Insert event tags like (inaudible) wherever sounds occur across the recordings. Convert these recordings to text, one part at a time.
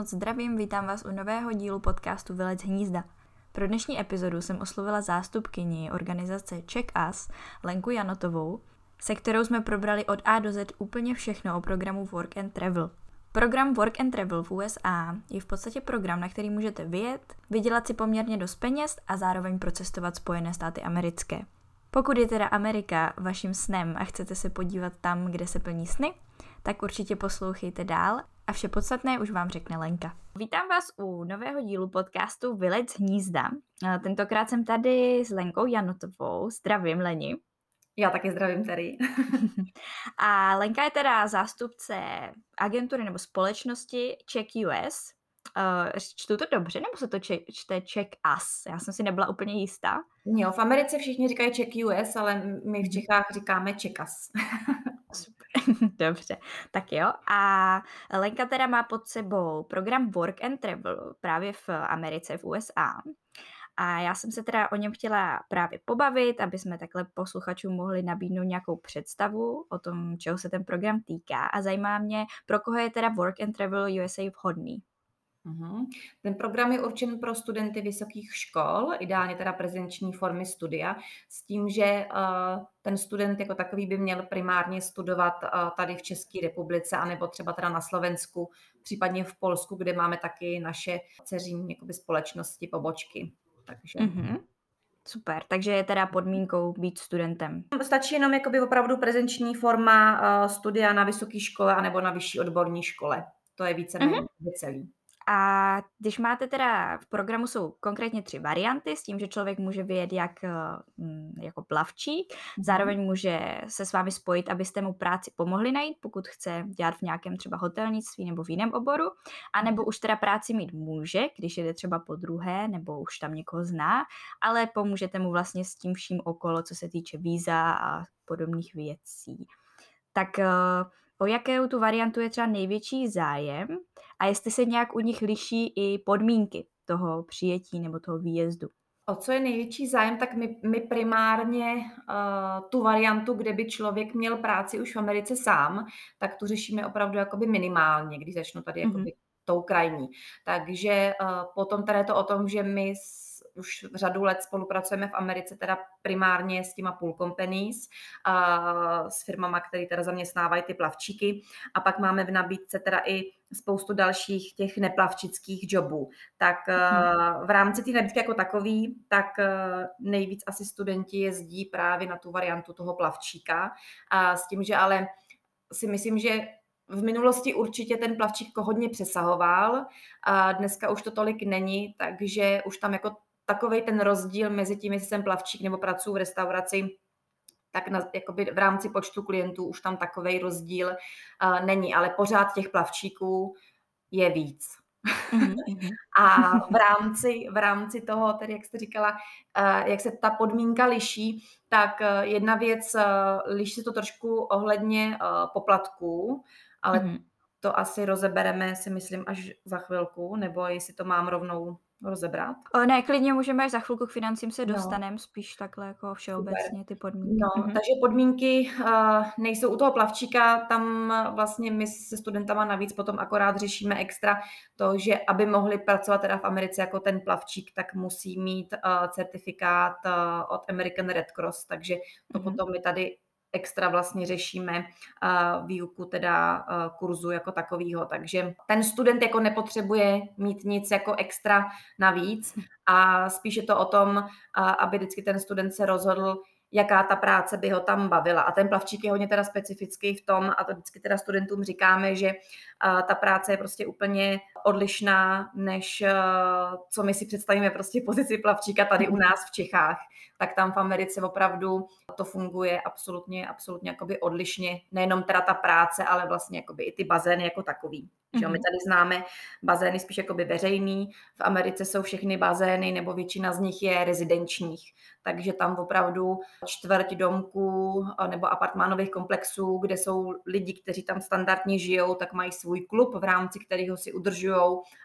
moc zdravím, vítám vás u nového dílu podcastu Vylec hnízda. Pro dnešní epizodu jsem oslovila zástupkyni organizace Check Us, Lenku Janotovou, se kterou jsme probrali od A do Z úplně všechno o programu Work and Travel. Program Work and Travel v USA je v podstatě program, na který můžete vyjet, vydělat si poměrně dost peněz a zároveň procestovat Spojené státy americké. Pokud je teda Amerika vaším snem a chcete se podívat tam, kde se plní sny, tak určitě poslouchejte dál a vše podstatné už vám řekne Lenka. Vítám vás u nového dílu podcastu Vylec hnízda. Tentokrát jsem tady s Lenkou Janotovou. Zdravím, Leni. Já taky zdravím tady. (laughs) a Lenka je teda zástupce agentury nebo společnosti Check US. Čtu to dobře, nebo se to čte Check Us? Já jsem si nebyla úplně jistá. Jo, v Americe všichni říkají Check US, ale my v mhm. Čechách říkáme Check Us. (laughs) (laughs) Dobře, tak jo. A Lenka teda má pod sebou program Work and Travel právě v Americe, v USA. A já jsem se teda o něm chtěla právě pobavit, aby jsme takhle posluchačům mohli nabídnout nějakou představu o tom, čeho se ten program týká. A zajímá mě, pro koho je teda Work and Travel USA vhodný. Mhm. Ten program je určen pro studenty vysokých škol, ideálně teda prezenční formy studia, s tím, že uh, ten student jako takový by měl primárně studovat uh, tady v České republice, anebo třeba teda na Slovensku, případně v Polsku, kde máme taky naše dceřní jakoby, společnosti, pobočky. Takže... Mm-hmm. Super, takže je teda podmínkou být studentem. Stačí jenom jakoby opravdu prezenční forma uh, studia na vysoké škole anebo na vyšší odborní škole. To je více mm-hmm. celý. A když máte teda v programu jsou konkrétně tři varianty s tím, že člověk může vyjet jak eh, mm, jako plavčík, mhm. zároveň může se s vámi spojit, abyste mu práci pomohli najít, pokud chce dělat v nějakém třeba hotelnictví nebo v jiném oboru, anebo už teda práci mít může, když jede třeba po druhé, nebo už tam někoho zná, ale pomůžete mu vlastně s tím vším okolo, co se týče víza a podobných věcí. Tak eh, o jakou tu variantu je třeba největší zájem a jestli se nějak u nich liší i podmínky toho přijetí nebo toho výjezdu. O co je největší zájem, tak my, my primárně uh, tu variantu, kde by člověk měl práci už v Americe sám, tak tu řešíme opravdu jakoby minimálně, když začnu tady mm-hmm. jakoby tou krajní. Takže uh, potom tady je to o tom, že my už řadu let spolupracujeme v Americe teda primárně s těma pool companies, a s firmama, které teda zaměstnávají ty plavčíky a pak máme v nabídce teda i spoustu dalších těch neplavčických jobů. Tak hmm. v rámci té nabídky jako takový, tak eh, nejvíc asi studenti jezdí právě na tu variantu toho plavčíka a s tím, že ale si myslím, že v minulosti určitě ten plavčík jako hodně přesahoval a dneska už to tolik není, takže už tam jako takový ten rozdíl mezi tím, jestli jsem plavčík nebo pracuji v restauraci, tak na, jakoby v rámci počtu klientů už tam takový rozdíl uh, není, ale pořád těch plavčíků je víc. Mm-hmm. (laughs) a v rámci, v rámci toho, tedy jak jste říkala, uh, jak se ta podmínka liší, tak uh, jedna věc, uh, liší se to trošku ohledně uh, poplatků, ale mm-hmm. to asi rozebereme, si myslím, až za chvilku, nebo jestli to mám rovnou rozebrat? O, ne, klidně můžeme až za chvilku k financím se dostaneme, no. spíš takhle jako všeobecně Super. ty podmínky. No, mhm. takže podmínky uh, nejsou u toho plavčíka, tam vlastně my se studentama navíc potom akorát řešíme extra to, že aby mohli pracovat teda v Americe jako ten plavčík, tak musí mít uh, certifikát uh, od American Red Cross, takže to mm-hmm. potom my tady extra vlastně řešíme uh, výuku teda uh, kurzu jako takového. Takže ten student jako nepotřebuje mít nic jako extra navíc a spíš je to o tom, uh, aby vždycky ten student se rozhodl, jaká ta práce by ho tam bavila. A ten plavčík je hodně teda specifický v tom, a to vždycky teda studentům říkáme, že ta práce je prostě úplně odlišná, než uh, co my si představíme prostě pozici plavčíka tady u nás v Čechách. Tak tam v Americe opravdu to funguje absolutně, absolutně jakoby odlišně. Nejenom teda ta práce, ale vlastně jakoby i ty bazény jako takový. Mm-hmm. Že my mhm. tady známe bazény spíš jakoby veřejný, v Americe jsou všechny bazény, nebo většina z nich je rezidenčních, takže tam opravdu čtvrť domků nebo apartmánových komplexů, kde jsou lidi, kteří tam standardně žijou, tak mají svůj klub, v rámci kterého si udržují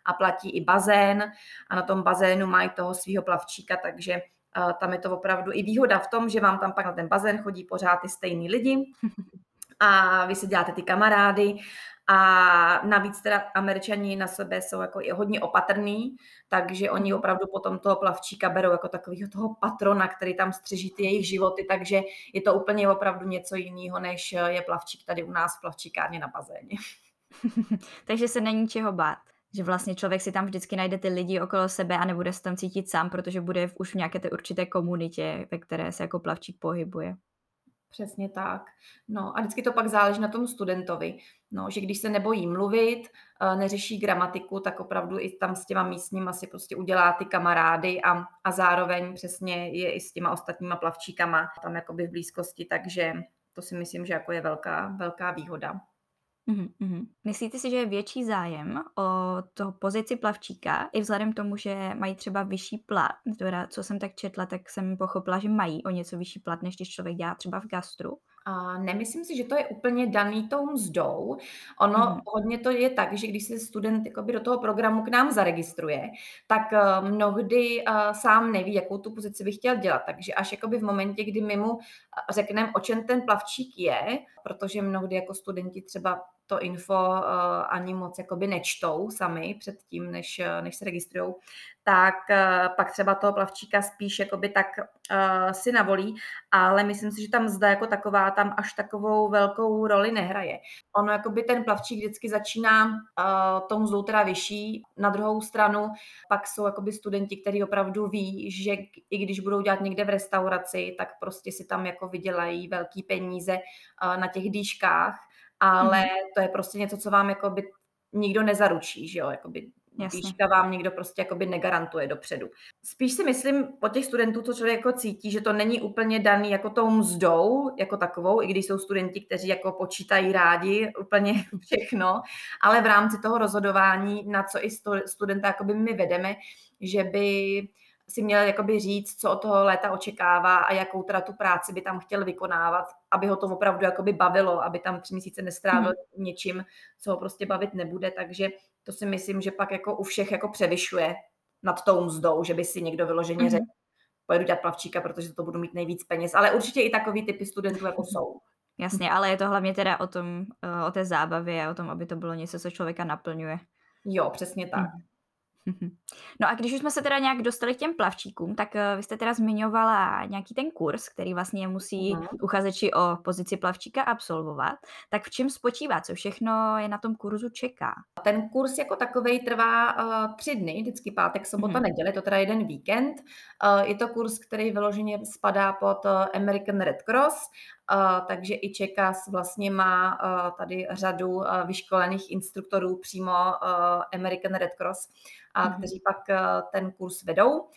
a platí i bazén a na tom bazénu mají toho svého plavčíka, takže tam je to opravdu i výhoda v tom, že vám tam pak na ten bazén chodí pořád ty stejný lidi, (laughs) a vy si děláte ty kamarády a navíc teda američani na sebe jsou jako i hodně opatrný, takže oni mhm. opravdu potom toho plavčíka berou jako takového toho patrona, který tam střeží ty jejich životy, takže je to úplně opravdu něco jiného, než je plavčík tady u nás v plavčíkárně na bazéně. (laughs) takže se není čeho bát že vlastně člověk si tam vždycky najde ty lidi okolo sebe a nebude se tam cítit sám, protože bude už v nějaké té určité komunitě, ve které se jako plavčík pohybuje. Přesně tak. No a vždycky to pak záleží na tom studentovi. No, že když se nebojí mluvit, eh, neřeší gramatiku, tak opravdu i tam s těma místníma si prostě udělá ty kamarády a, a zároveň přesně je i s těma ostatníma plavčíkama tam jakoby v blízkosti, takže to si myslím, že jako je velká, velká výhoda. Mm-hmm. Myslíte si, že je větší zájem o toho pozici plavčíka, i vzhledem k tomu, že mají třeba vyšší plat, teda co jsem tak četla, tak jsem pochopila, že mají o něco vyšší plat, než když člověk dělá třeba v gastru? A nemyslím si, že to je úplně daný tou mzdou. Ono mm. hodně to je tak, že když se student jakoby, do toho programu k nám zaregistruje, tak uh, mnohdy uh, sám neví, jakou tu pozici by chtěl dělat. Takže až jakoby v momentě, kdy my mu řekneme, o čem ten plavčík je, protože mnohdy jako studenti třeba to info uh, ani moc jakoby nečtou sami před tím, než, než se registrují, tak uh, pak třeba toho plavčíka spíš jakoby tak uh, si navolí, ale myslím si, že tam zda jako taková tam až takovou velkou roli nehraje. Ono jakoby ten plavčík vždycky začíná uh, tou mzdou teda vyšší, na druhou stranu pak jsou jakoby studenti, kteří opravdu ví, že i když budou dělat někde v restauraci, tak prostě si tam jako vydělají velký peníze uh, na těch dýškách, ale mm. to je prostě něco, co vám jakoby nikdo nezaručí, že jo, jakoby Výška vám někdo prostě jakoby negarantuje dopředu. Spíš si myslím po těch studentů, co člověk jako cítí, že to není úplně daný jako tou mzdou, jako takovou, i když jsou studenti, kteří jako počítají rádi úplně (laughs) všechno, ale v rámci toho rozhodování, na co i studenta jakoby my vedeme, že by si měl jakoby říct, co od toho léta očekává a jakou teda tu práci by tam chtěl vykonávat, aby ho to opravdu jakoby bavilo, aby tam tři měsíce nestrávil hmm. něčím, co ho prostě bavit nebude, takže to si myslím, že pak jako u všech jako převyšuje nad tou mzdou, že by si někdo vyloženě hmm. řekl, pojedu dělat plavčíka, protože to budu mít nejvíc peněz, ale určitě i takový typy studentů jako jsou. Jasně, ale je to hlavně teda o tom, eh, o té zábavě a o tom, aby to bylo něco, co člověka naplňuje. Jo, přesně tak. Hmm. No a když už jsme se teda nějak dostali k těm plavčíkům, tak uh, vy jste teda zmiňovala nějaký ten kurz, který vlastně musí uh-huh. uchazeči o pozici plavčíka absolvovat. Tak v čem spočívá? Co všechno je na tom kurzu čeká? Ten kurz jako takový trvá uh, tři dny, vždycky pátek, sobota, uh-huh. neděle, to teda jeden víkend. Uh, je to kurz, který vyloženě spadá pod American Red Cross takže i Čekas vlastně má tady řadu vyškolených instruktorů přímo American Red Cross, a mm-hmm. kteří pak ten kurz vedou.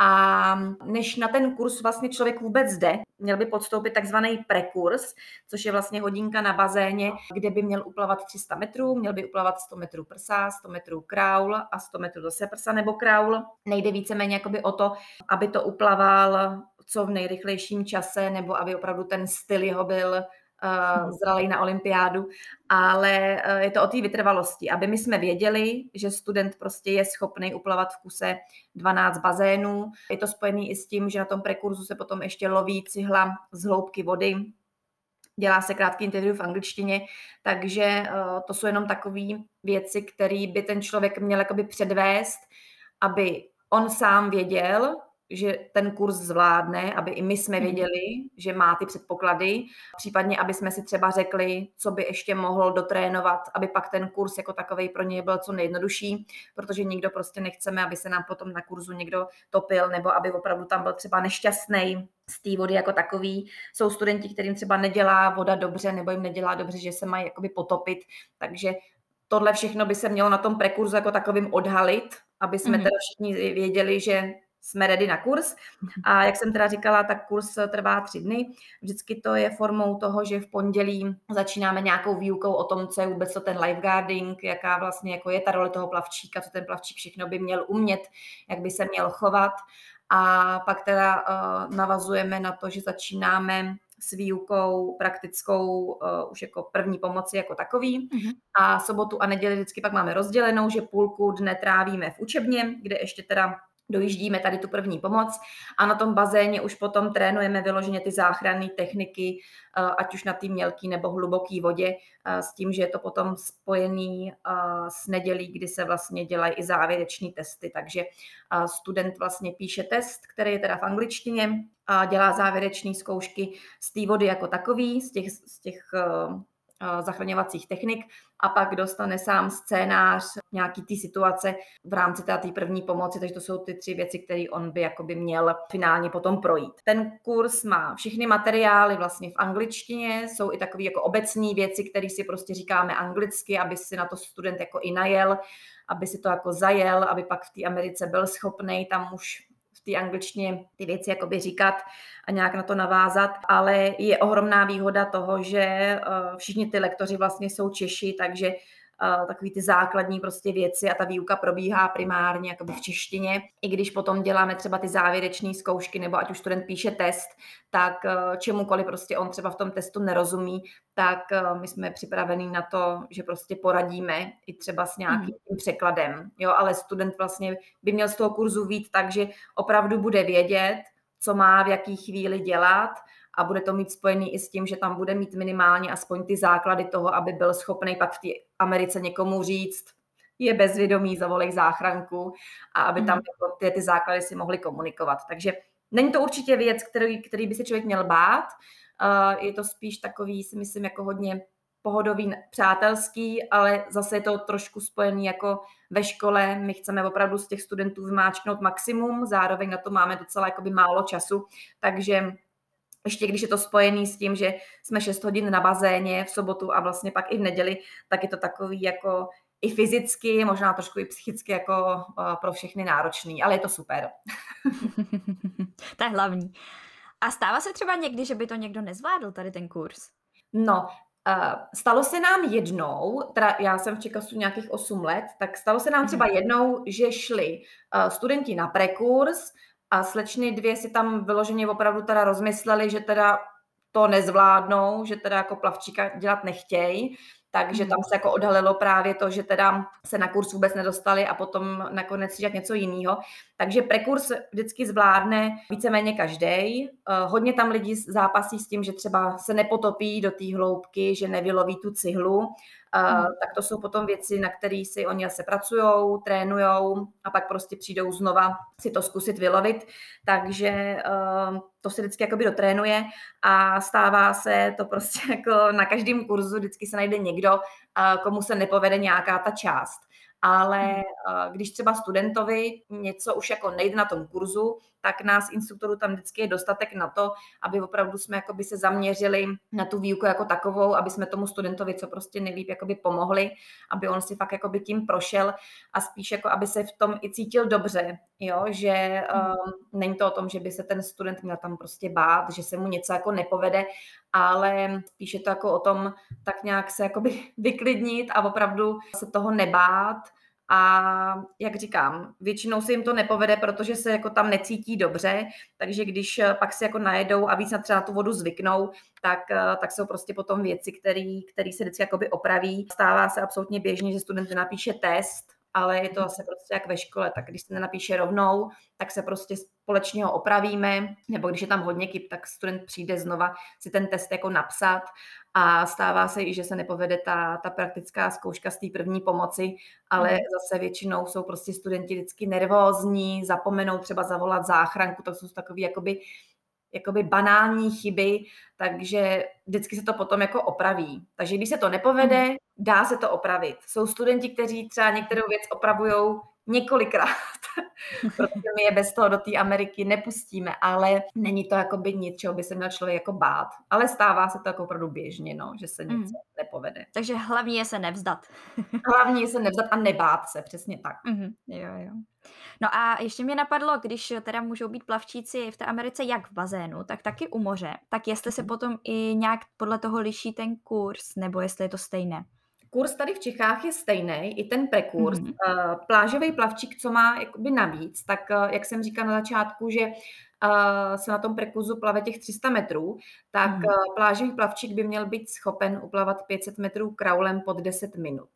A než na ten kurz vlastně člověk vůbec jde, měl by podstoupit takzvaný prekurs, což je vlastně hodinka na bazéně, kde by měl uplavat 300 metrů, měl by uplavat 100 metrů prsa, 100 metrů kraul a 100 metrů zase prsa nebo kraul. Nejde víceméně jakoby o to, aby to uplaval co v nejrychlejším čase, nebo aby opravdu ten styl jeho byl uh, zralý na olympiádu, ale uh, je to o té vytrvalosti, aby my jsme věděli, že student prostě je schopný uplavat v kuse 12 bazénů. Je to spojený i s tím, že na tom prekurzu se potom ještě loví cihla z hloubky vody, dělá se krátký interview v angličtině, takže uh, to jsou jenom takové věci, které by ten člověk měl jakoby předvést, aby on sám věděl, že ten kurz zvládne, aby i my jsme mhm. věděli, že má ty předpoklady, případně aby jsme si třeba řekli, co by ještě mohl dotrénovat, aby pak ten kurz jako takový pro něj byl co nejjednodušší, protože nikdo prostě nechceme, aby se nám potom na kurzu někdo topil, nebo aby opravdu tam byl třeba nešťastný z té vody jako takový. Jsou studenti, kterým třeba nedělá voda dobře, nebo jim nedělá dobře, že se mají jakoby potopit, takže tohle všechno by se mělo na tom prekurzu jako takovým odhalit, aby jsme mm-hmm. teda všichni věděli, že jsme ready na kurz. A jak jsem teda říkala, tak kurz trvá tři dny. Vždycky to je formou toho, že v pondělí začínáme nějakou výukou o tom, co je vůbec to ten lifeguarding, jaká vlastně jako je ta role toho plavčíka, co ten plavčík všechno by měl umět, jak by se měl chovat. A pak teda uh, navazujeme na to, že začínáme s výukou praktickou uh, už jako první pomoci jako takový. Mm-hmm. A sobotu a neděli vždycky pak máme rozdělenou, že půlku dne trávíme v učebně, kde ještě teda dojíždíme tady tu první pomoc a na tom bazéně už potom trénujeme vyloženě ty záchranné techniky, eh, ať už na té mělký nebo hluboký vodě, eh, s tím, že je to potom spojený eh, s nedělí, kdy se vlastně dělají i závěreční testy. Takže student vlastně píše test, který je teda v angličtině, a dělá závěrečné zkoušky z té vody jako takový, z těch, z těch zachraňovacích technik a pak dostane sám scénář nějaký ty situace v rámci té první pomoci, takže to jsou ty tři věci, které on by jakoby měl finálně potom projít. Ten kurz má všechny materiály vlastně v angličtině, jsou i takové jako obecné věci, které si prostě říkáme anglicky, aby si na to student jako i najel, aby si to jako zajel, aby pak v té Americe byl schopný tam už té angličtině ty věci jakoby říkat a nějak na to navázat, ale je ohromná výhoda toho, že eh, všichni ty lektoři vlastně jsou Češi, takže takový ty základní prostě věci a ta výuka probíhá primárně jakoby v češtině. I když potom děláme třeba ty závěrečné zkoušky, nebo ať už student píše test, tak e, čemukoliv prostě on třeba v tom testu nerozumí, tak e, my jsme připravení na to, že prostě poradíme i třeba s nějakým mm. překladem. Jo, ale student vlastně by měl z toho kurzu vít tak, že opravdu bude vědět, co má v jaký chvíli dělat a bude to mít spojený i s tím, že tam bude mít minimálně aspoň ty základy toho, aby byl schopný pak v té Americe někomu říct, je bezvědomý, zavolej záchranku a aby tam mm. ty, ty základy si mohli komunikovat. Takže není to určitě věc, který, který by se člověk měl bát, uh, je to spíš takový, si myslím, jako hodně pohodový, přátelský, ale zase je to trošku spojený jako ve škole. My chceme opravdu z těch studentů vymáčknout maximum, zároveň na to máme docela jakoby málo času, takže ještě když je to spojený s tím, že jsme 6 hodin na bazéně v sobotu a vlastně pak i v neděli, tak je to takový jako i fyzicky, možná trošku i psychicky jako uh, pro všechny náročný, ale je to super. (laughs) to je hlavní. A stává se třeba někdy, že by to někdo nezvládl, tady ten kurz? No, Uh, stalo se nám jednou, teda já jsem v Čekasu nějakých 8 let, tak stalo se nám třeba mhm. jednou, že šli uh, studenti na prekurs, a slečny dvě si tam vyloženě opravdu teda rozmysleli, že teda to nezvládnou, že teda jako plavčíka dělat nechtějí, takže tam se jako odhalilo právě to, že teda se na kurz vůbec nedostali a potom nakonec dělat něco jiného. Takže prekurs vždycky zvládne víceméně každý. Eh, hodně tam lidi zápasí s tím, že třeba se nepotopí do té hloubky, že nevyloví tu cihlu, Uh, tak to jsou potom věci, na které si oni asi pracují, trénují a pak prostě přijdou znova si to zkusit vylovit. Takže uh, to se vždycky jakoby dotrénuje a stává se to prostě (laughs) jako na každém kurzu vždycky se najde někdo, uh, komu se nepovede nějaká ta část ale hmm. když třeba studentovi něco už jako nejde na tom kurzu, tak nás instruktorů tam vždycky je dostatek na to, aby opravdu jsme jakoby se zaměřili na tu výuku jako takovou, aby jsme tomu studentovi co prostě nejlíp jakoby pomohli, aby on si fakt jakoby tím prošel a spíš jako aby se v tom i cítil dobře, jo, že um, není to o tom, že by se ten student měl tam prostě bát, že se mu něco jako nepovede, ale spíš je to jako o tom tak nějak se jakoby (laughs) vyklidnit a opravdu se toho nebát a jak říkám, většinou se jim to nepovede, protože se jako tam necítí dobře, takže když eh, pak si jako najedou a víc na třeba tu vodu zvyknou, tak, eh, tak jsou prostě potom věci, které se vždycky jakoby opraví. Stává se absolutně běžně, že student napíše test, ale je to asi prostě jak ve škole, tak když se nenapíše rovnou, tak se prostě společně ho opravíme, nebo když je tam hodně kyp, tak student přijde znova si ten test jako napsat a stává se i, že se nepovede ta, ta praktická zkouška z té první pomoci, ale mm. zase většinou jsou prostě studenti vždycky nervózní, zapomenou třeba zavolat záchranku, to jsou takové jakoby jakoby banální chyby, takže vždycky se to potom jako opraví. Takže když se to nepovede, mhm. dá se to opravit. Jsou studenti, kteří třeba některou věc opravují několikrát, (laughs) protože my je bez toho do té Ameriky nepustíme, ale není to jako by nic, čeho by se měl člověk jako bát. Ale stává se to jako opravdu běžně, no, že se nic mm. nepovede. Takže hlavní je se nevzdat. (laughs) hlavní je se nevzdat a nebát se, přesně tak. Mm-hmm. Jo, jo. No a ještě mě napadlo, když teda můžou být plavčíci v té Americe jak v bazénu, tak taky u moře, tak jestli se mhm. potom i nějak podle toho liší ten kurz, nebo jestli je to stejné. Kurs tady v Čechách je stejný, i ten prekurs. Mm-hmm. Uh, plážový plavčík, co má jakoby navíc, tak uh, jak jsem říkala na začátku, že uh, se na tom prekurzu plave těch 300 metrů, tak mm-hmm. uh, plážový plavčík by měl být schopen uplavat 500 metrů kraulem pod 10 minut.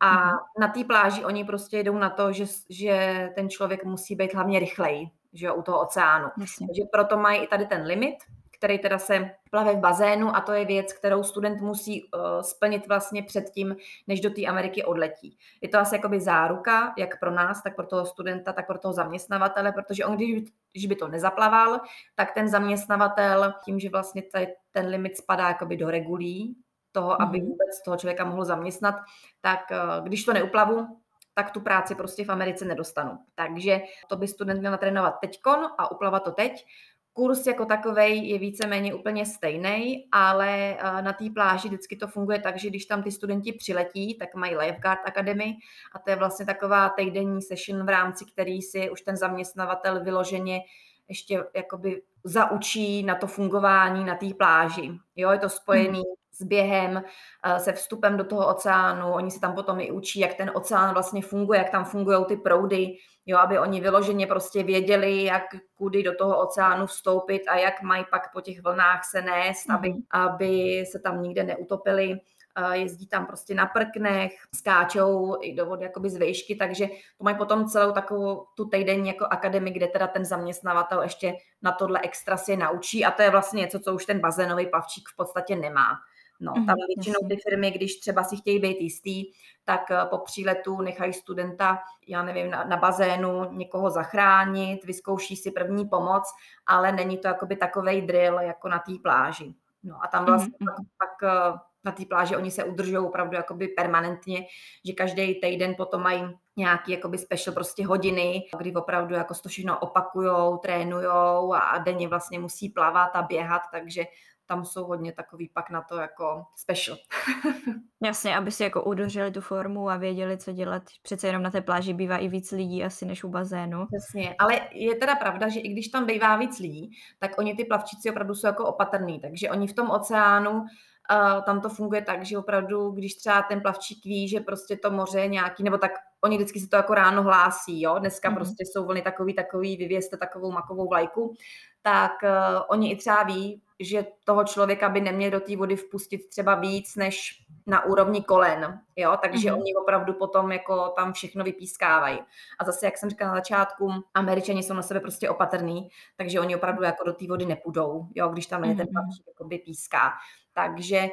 A mm-hmm. na té pláži oni prostě jdou na to, že, že ten člověk musí být hlavně rychlej, že jo, u toho oceánu. Jasně. Takže proto mají i tady ten limit, který teda se plave v bazénu a to je věc, kterou student musí uh, splnit vlastně předtím, než do té Ameriky odletí. Je to asi jakoby záruka, jak pro nás, tak pro toho studenta, tak pro toho zaměstnavatele, protože on, když, když by to nezaplaval, tak ten zaměstnavatel tím, že vlastně tady ten limit spadá jakoby do regulí, toho, aby mhm. vůbec toho člověka mohl zaměstnat, tak uh, když to neuplavu, tak tu práci prostě v Americe nedostanu. Takže to by student měl natrénovat teďkon a uplavat to teď. Kurs jako takový je víceméně úplně stejný, ale eh, na té pláži vždycky to funguje tak, že když tam ty studenti přiletí, tak mají Lifeguard Academy a to je vlastně taková týdenní session, v rámci který si už ten zaměstnavatel vyloženě ještě jakoby zaučí na to fungování na té pláži. Jo, je to spojený hmm s během, eh, se vstupem do toho oceánu. Oni se tam potom i učí, jak ten oceán vlastně funguje, jak tam fungují ty proudy, jo, aby oni vyloženě prostě věděli, jak kudy do toho oceánu vstoupit a jak mají pak po těch vlnách se nést, aby, mhm. aby se tam nikde neutopili jezdí tam prostě na prknech, skáčou i do vody jakoby z vejšky, takže to mají potom celou takovou tu týdenní jako akademii, kde teda ten zaměstnavatel ještě na tohle extra si je naučí a to je vlastně něco, co už ten bazénový plavčík v podstatě nemá. No, tam většinou ty firmy, když třeba si chtějí být jistý, tak eh, po příletu nechají studenta, já nevím, na, na bazénu někoho zachránit, vyzkouší si první pomoc, ale není to jakoby takovej drill jako na té pláži. No a tam vlastně mm, pak, pak eh, na té pláži oni se udržují opravdu jakoby permanentně, že každý týden potom mají nějaký jakoby special prostě hodiny, kdy opravdu jako to všechno opakujou, trénujou a denně vlastně musí plavat a běhat, takže tam jsou hodně takový pak na to jako special. (laughs) Jasně, aby si jako udrželi tu formu a věděli, co dělat. Přece jenom na té pláži bývá i víc lidí asi než u bazénu. Přesně, ale je teda pravda, že i když tam bývá víc lidí, tak oni ty plavčíci opravdu jsou jako opatrní, takže oni v tom oceánu Uh, tam to funguje tak, že opravdu, když třeba ten plavčík ví, že prostě to moře je nějaký, nebo tak oni vždycky si to jako ráno hlásí, jo, dneska mm-hmm. prostě jsou vlny takový, takový, vyvěste takovou makovou vlajku, tak uh, oni i třeba ví, že toho člověka by neměli do té vody vpustit třeba víc než na úrovni kolen, jo, takže mm-hmm. oni opravdu potom jako tam všechno vypískávají. A zase, jak jsem říkala na začátku, američani jsou na sebe prostě opatrní, takže oni opravdu jako do té vody nepůjdou, jo, když tam mm-hmm. ten plavčík jako píská. Takže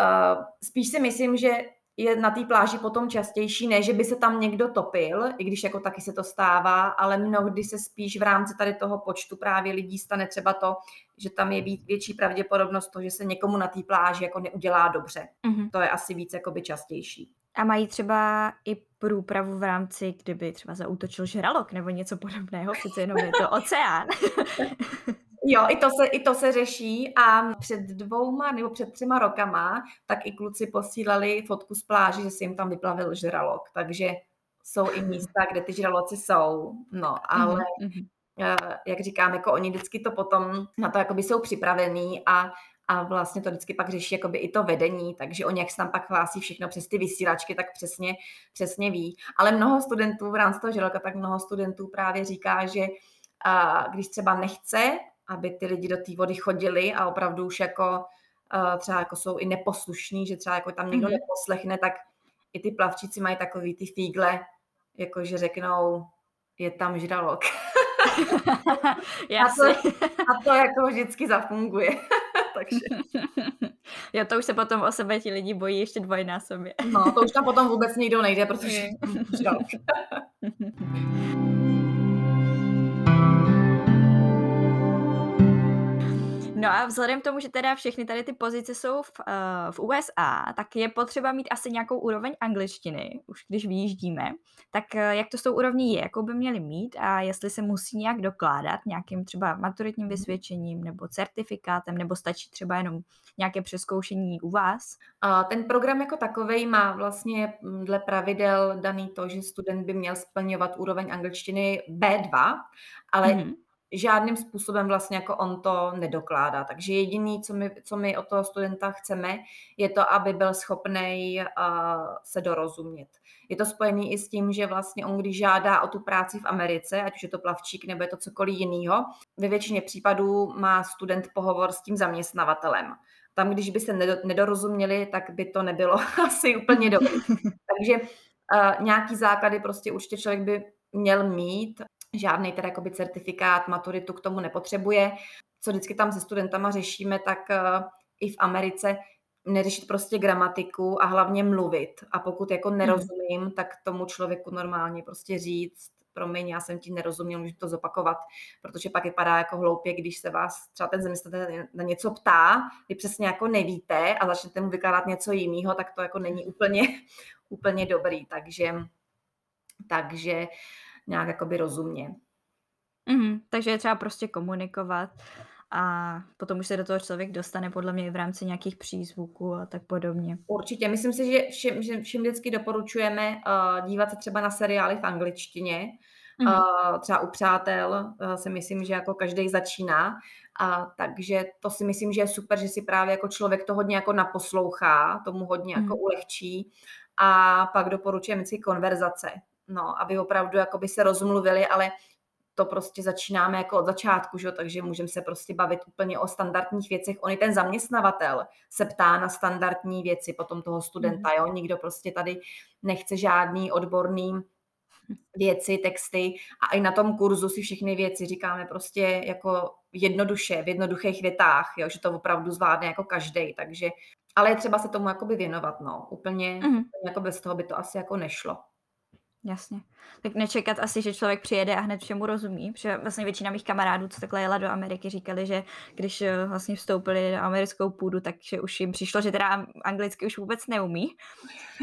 uh, spíš si myslím, že je na té pláži potom častější, ne, že by se tam někdo topil, i když jako taky se to stává, ale mnohdy se spíš v rámci tady toho počtu právě lidí stane třeba to, že tam je větší pravděpodobnost to, že se někomu na té pláži jako neudělá dobře. Mm-hmm. To je asi víc jakoby častější. A mají třeba i průpravu v rámci, kdyby třeba zautočil žralok nebo něco podobného, přece jenom je to oceán. (laughs) Jo, i to, se, i to se řeší a před dvouma nebo před třema rokama tak i kluci posílali fotku z pláže, že si jim tam vyplavil žralok, takže jsou i místa, kde ty žraloci jsou, no, ale mm-hmm. jak říkám, jako oni vždycky to potom na to jakoby jsou připravení a a vlastně to vždycky pak řeší jakoby i to vedení, takže oni jak se tam pak hlásí všechno přes ty vysílačky, tak přesně, přesně ví. Ale mnoho studentů v rámci toho žraloka, tak mnoho studentů právě říká, že a když třeba nechce aby ty lidi do té vody chodili a opravdu už jako uh, třeba jako jsou i neposlušní, že třeba jako tam někdo mm-hmm. neposlechne, tak i ty plavčíci mají takový ty fígle, jako že řeknou, je tam žralok. (laughs) a, to, a to jako vždycky zafunguje. (laughs) Takže. (laughs) Jo, to už se potom o sebe ti lidi bojí ještě dvojnásobně. no, to už tam potom vůbec nikdo nejde, protože žralok. No a vzhledem k tomu, že teda všechny tady ty pozice jsou v, uh, v USA, tak je potřeba mít asi nějakou úroveň angličtiny, už když vyjíždíme. Tak uh, jak to s tou úrovní je, jakou by měli mít a jestli se musí nějak dokládat nějakým třeba maturitním mhm. vysvědčením nebo certifikátem, nebo stačí třeba jenom nějaké přeskoušení u vás? A ten program jako takový má vlastně mm, dle pravidel daný to, že student by měl splňovat úroveň angličtiny B2, ale mm-hmm žádným způsobem vlastně jako on to nedokládá. Takže jediný, co my, co my od toho studenta chceme, je to, aby byl schopný uh, se dorozumět. Je to spojený i s tím, že vlastně on, když žádá o tu práci v Americe, ať už je to plavčík nebo je to cokoliv jiného, ve většině případů má student pohovor s tím zaměstnavatelem. Tam, když by se nedorozuměli, tak by to nebylo (laughs) asi úplně dobré. (laughs) Takže Uh, nějaký základy prostě určitě člověk by měl mít, žádný teda jakoby certifikát, maturitu k tomu nepotřebuje. Co vždycky tam se studentama řešíme, tak uh, i v Americe neřešit prostě gramatiku a hlavně mluvit. A pokud jako hmm. nerozumím, hmm. tak tomu člověku normálně prostě říct, promiň, já jsem ti nerozuměl, můžu to zopakovat, protože pak vypadá jako hloupě, když se vás třeba ten zaměstnavatel na něco ptá, vy přesně jako nevíte a začnete mu vykládat něco jiného, tak to jako není úplně, (laughs) úplně dobrý, takže, takže nějak jakoby rozumně. Mm, takže je třeba prostě komunikovat a potom už se do toho člověk dostane podle mě i v rámci nějakých přízvuků a tak podobně. Určitě. Myslím si, že všem, že všem vždycky doporučujeme uh, dívat se třeba na seriály v angličtině. Mm. Uh, třeba u Přátel uh, si myslím, že jako každý začíná. A takže to si myslím, že je super, že si právě jako člověk to hodně jako naposlouchá, tomu hodně jako mhm. ulehčí. A pak doporučujeme si konverzace. No, aby opravdu jako by se rozmluvili, ale to prostě začínáme jako od začátku, že? takže můžeme se prostě bavit úplně o standardních věcech. On i ten zaměstnavatel se ptá na standardní věci potom toho studenta, jo? nikdo prostě tady nechce žádný odborný věci, texty a i na tom kurzu si všechny věci říkáme prostě jako jednoduše, v jednoduchých větách, jo? že to opravdu zvládne jako každý, takže ale je třeba se tomu jakoby věnovat, no, úplně, mm-hmm. jako bez toho by to asi jako nešlo. Jasně. Tak nečekat asi, že člověk přijede a hned všemu rozumí, protože vlastně většina mých kamarádů, co takhle jela do Ameriky, říkali, že když eh, vlastně vstoupili na americkou půdu, takže už jim přišlo, že teda anglicky už vůbec neumí.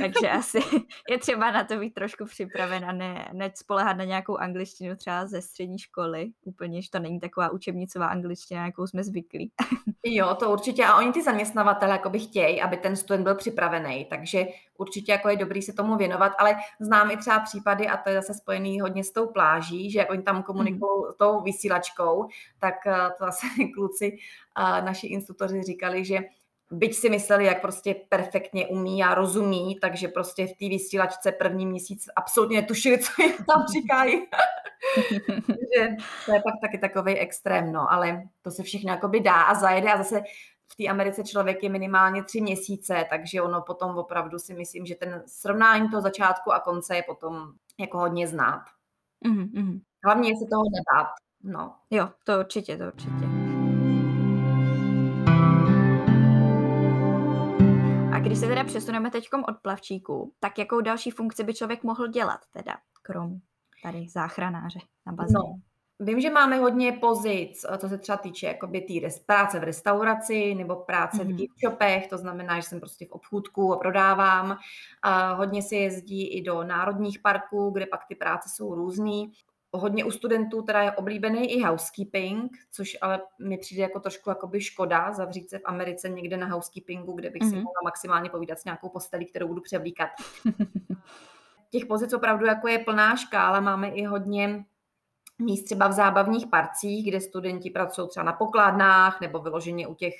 Takže asi (laughs) je třeba na to být trošku připraven a ne, ne spolehat na nějakou angličtinu třeba ze střední školy. Úplně, že to není taková učebnicová angličtina, jakou jsme zvyklí. (laughs) Jo, to určitě. A oni ty zaměstnavatele jako by chtějí, aby ten student byl připravený, takže určitě jako je dobrý se tomu věnovat, ale znám i třeba případy, a to je zase spojený hodně s tou pláží, že oni tam komunikují mm. tou vysílačkou, tak eh, to zase (laughs) kluci, naši instruktoři říkali, že byť si mysleli, jak prostě perfektně umí a rozumí, takže prostě v té vysílačce první měsíc absolutně netušili, (laughs) co jim tam říkají. (laughs) že to je pak taky takový extrém, no, ale to se všechno jakoby dá a zajede a zase v té Americe člověk je minimálně tři měsíce, takže ono potom opravdu si myslím, že ten srovnání toho začátku a konce je potom jako hodně znát. Mm-hmm. Hlavně je se toho nebát. No. Jo, to určitě, to určitě. A když se teda přesuneme teď od plavčíků, tak jakou další funkci by člověk mohl dělat teda, krom tady záchranáře na bazénu? No. Vím, že máme hodně pozic, co se třeba týče jakoby tý práce v restauraci nebo práce mm-hmm. v gift shopech, to znamená, že jsem prostě v obchůdku a prodávám. A hodně se jezdí i do národních parků, kde pak ty práce jsou různý. Hodně u studentů teda je oblíbený i housekeeping, což ale mi přijde jako trošku jakoby škoda zavřít se v Americe někde na housekeepingu, kde bych mm-hmm. si mohla maximálně povídat s nějakou postelí, kterou budu převlíkat. (laughs) Těch pozic opravdu jako je plná škála, máme i hodně míst třeba v zábavních parcích, kde studenti pracují třeba na pokládnách nebo vyloženě u těch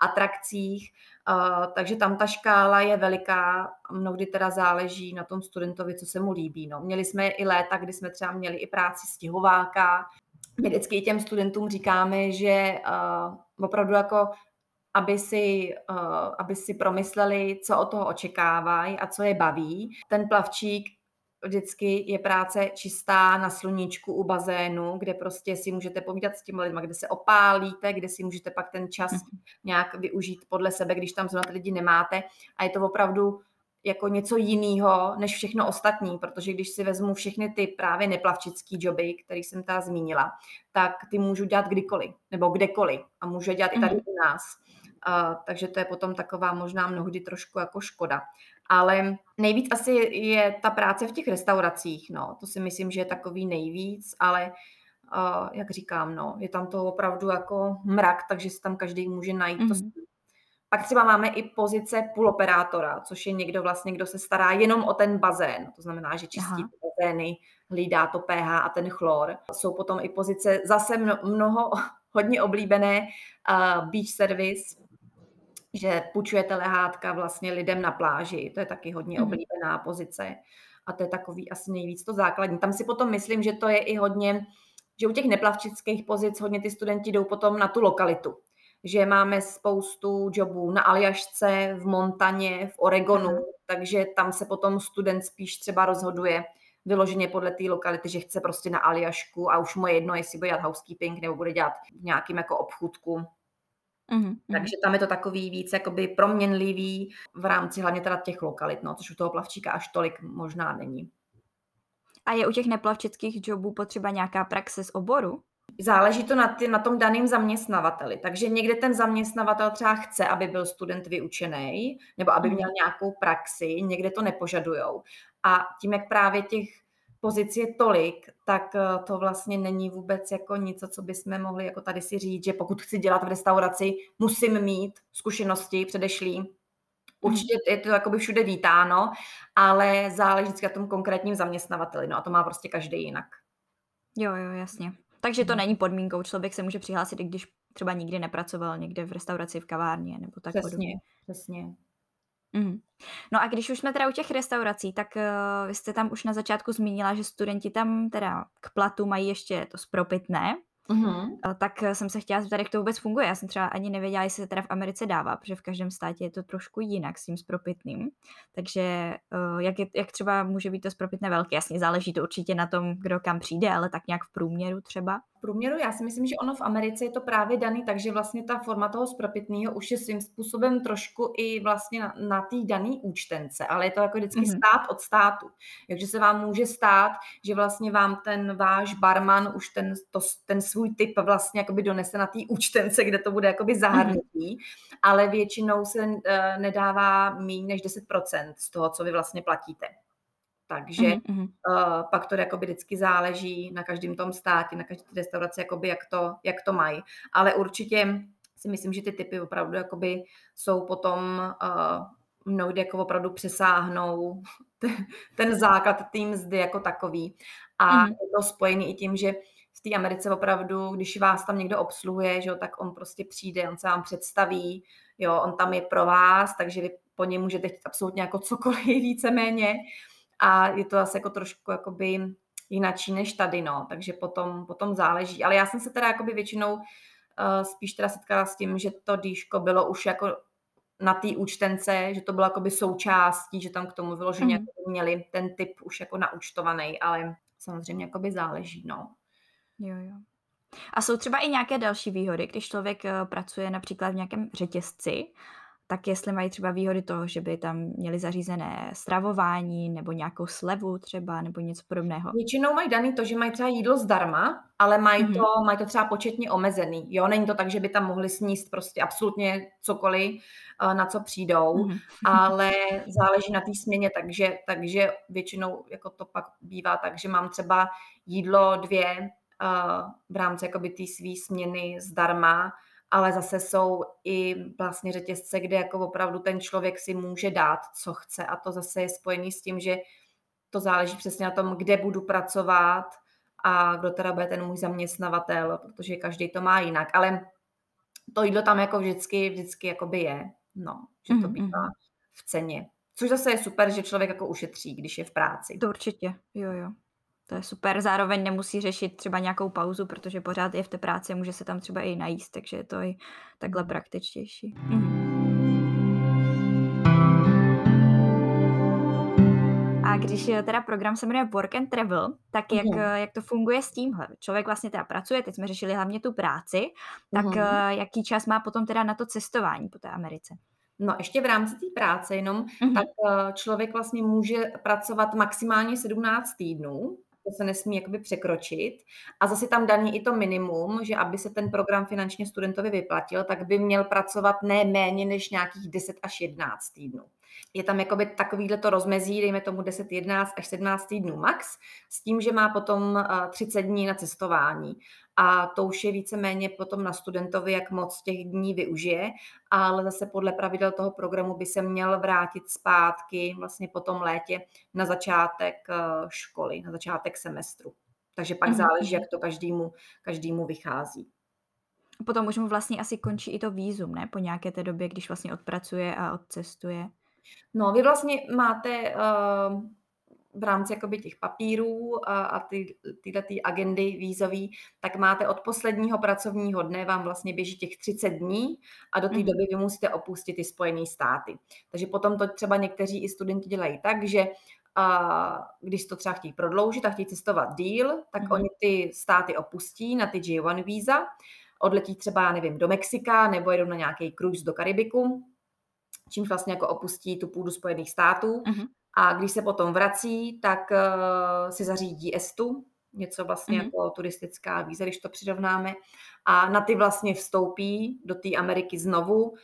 atrakcích, uh, takže tam ta škála je veliká, mnohdy teda záleží na tom studentovi, co se mu líbí. No. Měli jsme i léta, kdy jsme třeba měli i práci stěhováka. My vždycky těm studentům říkáme, že uh, opravdu jako aby si, uh, aby si promysleli, co od toho očekávají a co je baví. Ten plavčík vždycky je práce čistá na sluníčku u bazénu, kde prostě si můžete povídat s těmi lidmi, kde se opálíte, kde si můžete pak ten čas mhm. nějak využít podle sebe, když tam zrovna ty lidi nemáte. A je to opravdu jako něco jiného než všechno ostatní, protože když si vezmu všechny ty právě neplavčické joby, které jsem ta zmínila, tak ty můžu dělat kdykoliv nebo kdekoliv a můžu dělat i tady mhm. u nás. Uh, takže to je potom taková možná mnohdy trošku jako škoda. Ale nejvíc asi je ta práce v těch restauracích, no. To si myslím, že je takový nejvíc, ale uh, jak říkám, no, je tam to opravdu jako mrak, takže si tam každý může najít mm-hmm. to mhm. pak třeba máme i pozice puloperátora, což je někdo vlastně, kdo se stará jenom o ten bazén. To znamená, že čistí ty bazény, hlídá to pH a ten chlor. Jsou potom i pozice zase mnoho, (laughs) hodně oblíbené uh, beach service, že půjčujete lehátka vlastně lidem na pláži, to je taky hodně mm. oblíbená pozice a to je takový asi nejvíc to základní. Tam si potom myslím, že to je i hodně, že u těch neplavčických pozic hodně ty studenti jdou potom na tu lokalitu. že máme spoustu jobů na Aljašce, v Montaně, v Oregonu, Aha. takže tam se potom student spíš třeba rozhoduje vyloženě podle té lokality, že chce prostě na Aljašku a už mu je jedno, jestli bude dělat housekeeping nebo bude dělat v nějakým jako obchůdku. Mm-hmm. Takže tam je to takový víc jakoby proměnlivý v rámci hlavně teda těch lokalit, no, což u toho plavčíka až tolik možná není. A je u těch neplavčických jobů potřeba nějaká praxe z oboru? Záleží to na, ty, na tom daném zaměstnavateli. Takže někde ten zaměstnavatel třeba chce, aby byl student vyučený, nebo aby mhm. měl nějakou praxi, někde to nepožadujou. A tím, jak právě těch pozic je tolik, tak eh, to vlastně není vůbec jako nic, co bychom mohli jako tady si říct, že pokud chci dělat v restauraci, musím mít zkušenosti předešlý. Určitě je to jakoby všude vítáno, ale záleží vždycky na tom konkrétním zaměstnavateli. No a to má prostě každý jinak. Jo, jo, jasně. Takže to mhm. není podmínkou, člověk se může přihlásit, i když třeba nikdy nepracoval někde v restauraci, v kavárně nebo tak přesně, podobně. Přesně, mm. No a když už jsme teda u těch restaurací, tak uh, vy jste tam už na začátku zmínila, že studenti tam teda k platu mají ještě to spropitné, Mm-hmm. Tak jsem se chtěla zeptat, jak to vůbec funguje. Já jsem třeba ani nevěděla, jestli se teda v Americe dává, protože v každém státě je to trošku jinak s tím spropitným. Takže eh, jak, je, jak třeba může být to spropitné velké? Jasně, záleží to určitě na tom, kdo kam přijde, ale tak nějak v průměru třeba průměru já si myslím, že ono v Americe je to právě daný, takže vlastně ta forma toho spropitného už je svým způsobem trošku i vlastně na, na té dané účtence, ale je to jako vždycky mm-hmm. stát od státu. Takže se vám může stát, že vlastně vám ten váš barman už ten, to, ten svůj typ vlastně jakoby donese na té účtence, kde to bude jakoby zahrnutý, mm-hmm. ale většinou se uh, nedává méně než 10% z toho, co vy vlastně platíte. Takže mm-hmm. uh, pak to jakoby vždycky záleží na každém tom státě, na každé restauraci, jakoby jak to, jak to mají. Ale určitě si myslím, že ty typy opravdu jakoby jsou potom uh, mnohdy jako opravdu přesáhnou (laughs) ten, ten základ té mzdy jako takový. A mm-hmm. je to spojený i tím, že v té Americe opravdu, když vás tam někdo obsluhuje, že jo, tak on prostě přijde, on se vám představí, jo, on tam je pro vás, takže vy po něm můžete chtít absolutně jako cokoliv (laughs) víceméně a je to zase jako trošku jakoby jinačí než tady, no, takže potom, potom záleží. Ale já jsem se teda jakoby většinou uh, spíš teda setkala s tím, že to dýško bylo už jako na té účtence, že to bylo jakoby součástí, že tam k tomu vyloženě mm. měli ten typ už jako naúčtovaný, ale samozřejmě jakoby záleží, no. Jo, jo. A jsou třeba i nějaké další výhody, když člověk eh, pracuje například v nějakém řetězci, tak jestli mají třeba výhody toho, že by tam měli zařízené stravování nebo nějakou slevu třeba nebo něco podobného. Většinou mají daný to, že mají třeba jídlo zdarma, ale mají, mm-hmm. to, mají to třeba početně omezený. Jo, není to tak, že by tam mohli sníst prostě absolutně cokoliv, eh, na co přijdou, mm-hmm. ale záleží na té směně, takže, takže většinou jako to pak bývá tak, že mám třeba jídlo dvě v rámci jakoby té své směny zdarma, ale zase jsou i vlastně řetězce, kde jako opravdu ten člověk si může dát, co chce a to zase je spojený s tím, že to záleží přesně na tom, kde budu pracovat a kdo teda bude ten můj zaměstnavatel, protože každý to má jinak, ale to jídlo tam jako vždycky, vždycky jakoby je, no, že to mhm, bývá mhm. v ceně. Což zase je super, že člověk jako ušetří, když je v práci. To určitě, jo, jo. To je super, zároveň nemusí řešit třeba nějakou pauzu, protože pořád je v té práci, může se tam třeba i najíst, takže je to i takhle praktičtější. Mhm. A když teda program se jmenuje Work and Travel, tak jak, uh-huh. jak to funguje s tímhle? Člověk vlastně teda pracuje, teď jsme řešili hlavně tu práci, tak uh-huh. jaký čas má potom teda na to cestování po té Americe? No ještě v rámci té práce jenom, uh-huh. tak eh, člověk vlastně může pracovat maximálně 17 týdnů, to se nesmí jakoby překročit. A zase tam daný i to minimum, že aby se ten program finančně studentovi vyplatil, tak by měl pracovat ne méně než nějakých 10 až 11 týdnů. Je tam jakoby takovýhle to rozmezí, dejme tomu 10, 11 až 17 týdnů max, s tím, že má potom 30 dní na cestování a to už je víceméně potom na studentovi, jak moc těch dní využije, ale zase podle pravidel toho programu by se měl vrátit zpátky vlastně po tom létě na začátek eh, školy, na začátek semestru. Takže pak mm-hmm. záleží, jak to každému, každému vychází. Potom už mu vlastně asi končí i to výzum, ne? Po nějaké té době, když vlastně odpracuje a odcestuje. No, vy vlastně máte uh, v rámci jakoby těch papírů a, a ty, tyhle ty agendy vízový, tak máte od posledního pracovního dne vám vlastně běží těch 30 dní a do té mm. doby vy musíte opustit ty Spojené státy. Takže potom to třeba někteří i studenti dělají tak, že a když to třeba chtějí prodloužit a chtějí cestovat díl, tak mm. oni ty státy opustí na ty J1 víza, odletí třeba, já nevím, do Mexika nebo jedou na nějaký cruise do Karibiku, čímž vlastně jako opustí tu půdu Spojených států. Mm. A když se potom vrací, tak uh, si zařídí estu, něco vlastně mm. jako turistická víza, když to přirovnáme. A na ty vlastně vstoupí do té Ameriky znovu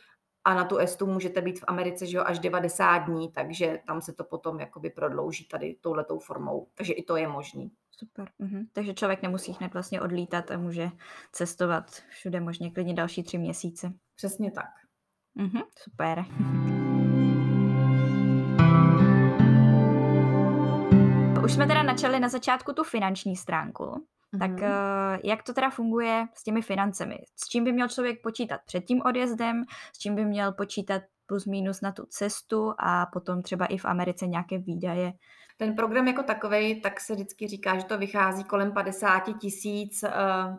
a na tu estu můžete být v Americe že jo, až 90 dní, takže tam se to potom jakoby prodlouží tady touhletou formou. Takže i to je možný. Super. Mhm. Takže člověk nemusí hned vlastně odlítat a může cestovat všude možně klidně další tři měsíce. Přesně tak. Mhm. Super. Už jsme teda načali na začátku tu finanční stránku. Tak mm-hmm. jak to teda funguje s těmi financemi? S čím by měl člověk počítat před tím odjezdem? S čím by měl počítat plus minus na tu cestu a potom třeba i v Americe nějaké výdaje? Ten program jako takový, tak se vždycky říká, že to vychází kolem 50 tisíc eh,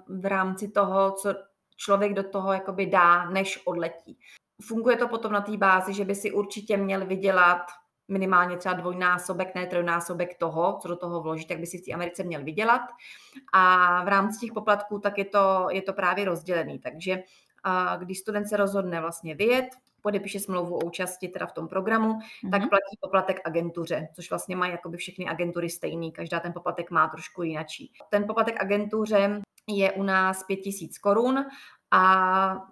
v rámci toho, co člověk do toho jakoby dá, než odletí. Funguje to potom na té bázi, že by si určitě měl vydělat minimálně třeba dvojnásobek, ne trojnásobek toho, co do toho vloží, tak by si v té Americe měl vydělat. A v rámci těch poplatků tak je to, je to právě rozdělený. Takže když student se rozhodne vlastně vyjet, podepíše smlouvu o účasti teda v tom programu, mm-hmm. tak platí poplatek agentuře, což vlastně mají jakoby všechny agentury stejný, každá ten poplatek má trošku jinačí. Ten poplatek agentuře je u nás 5000 korun a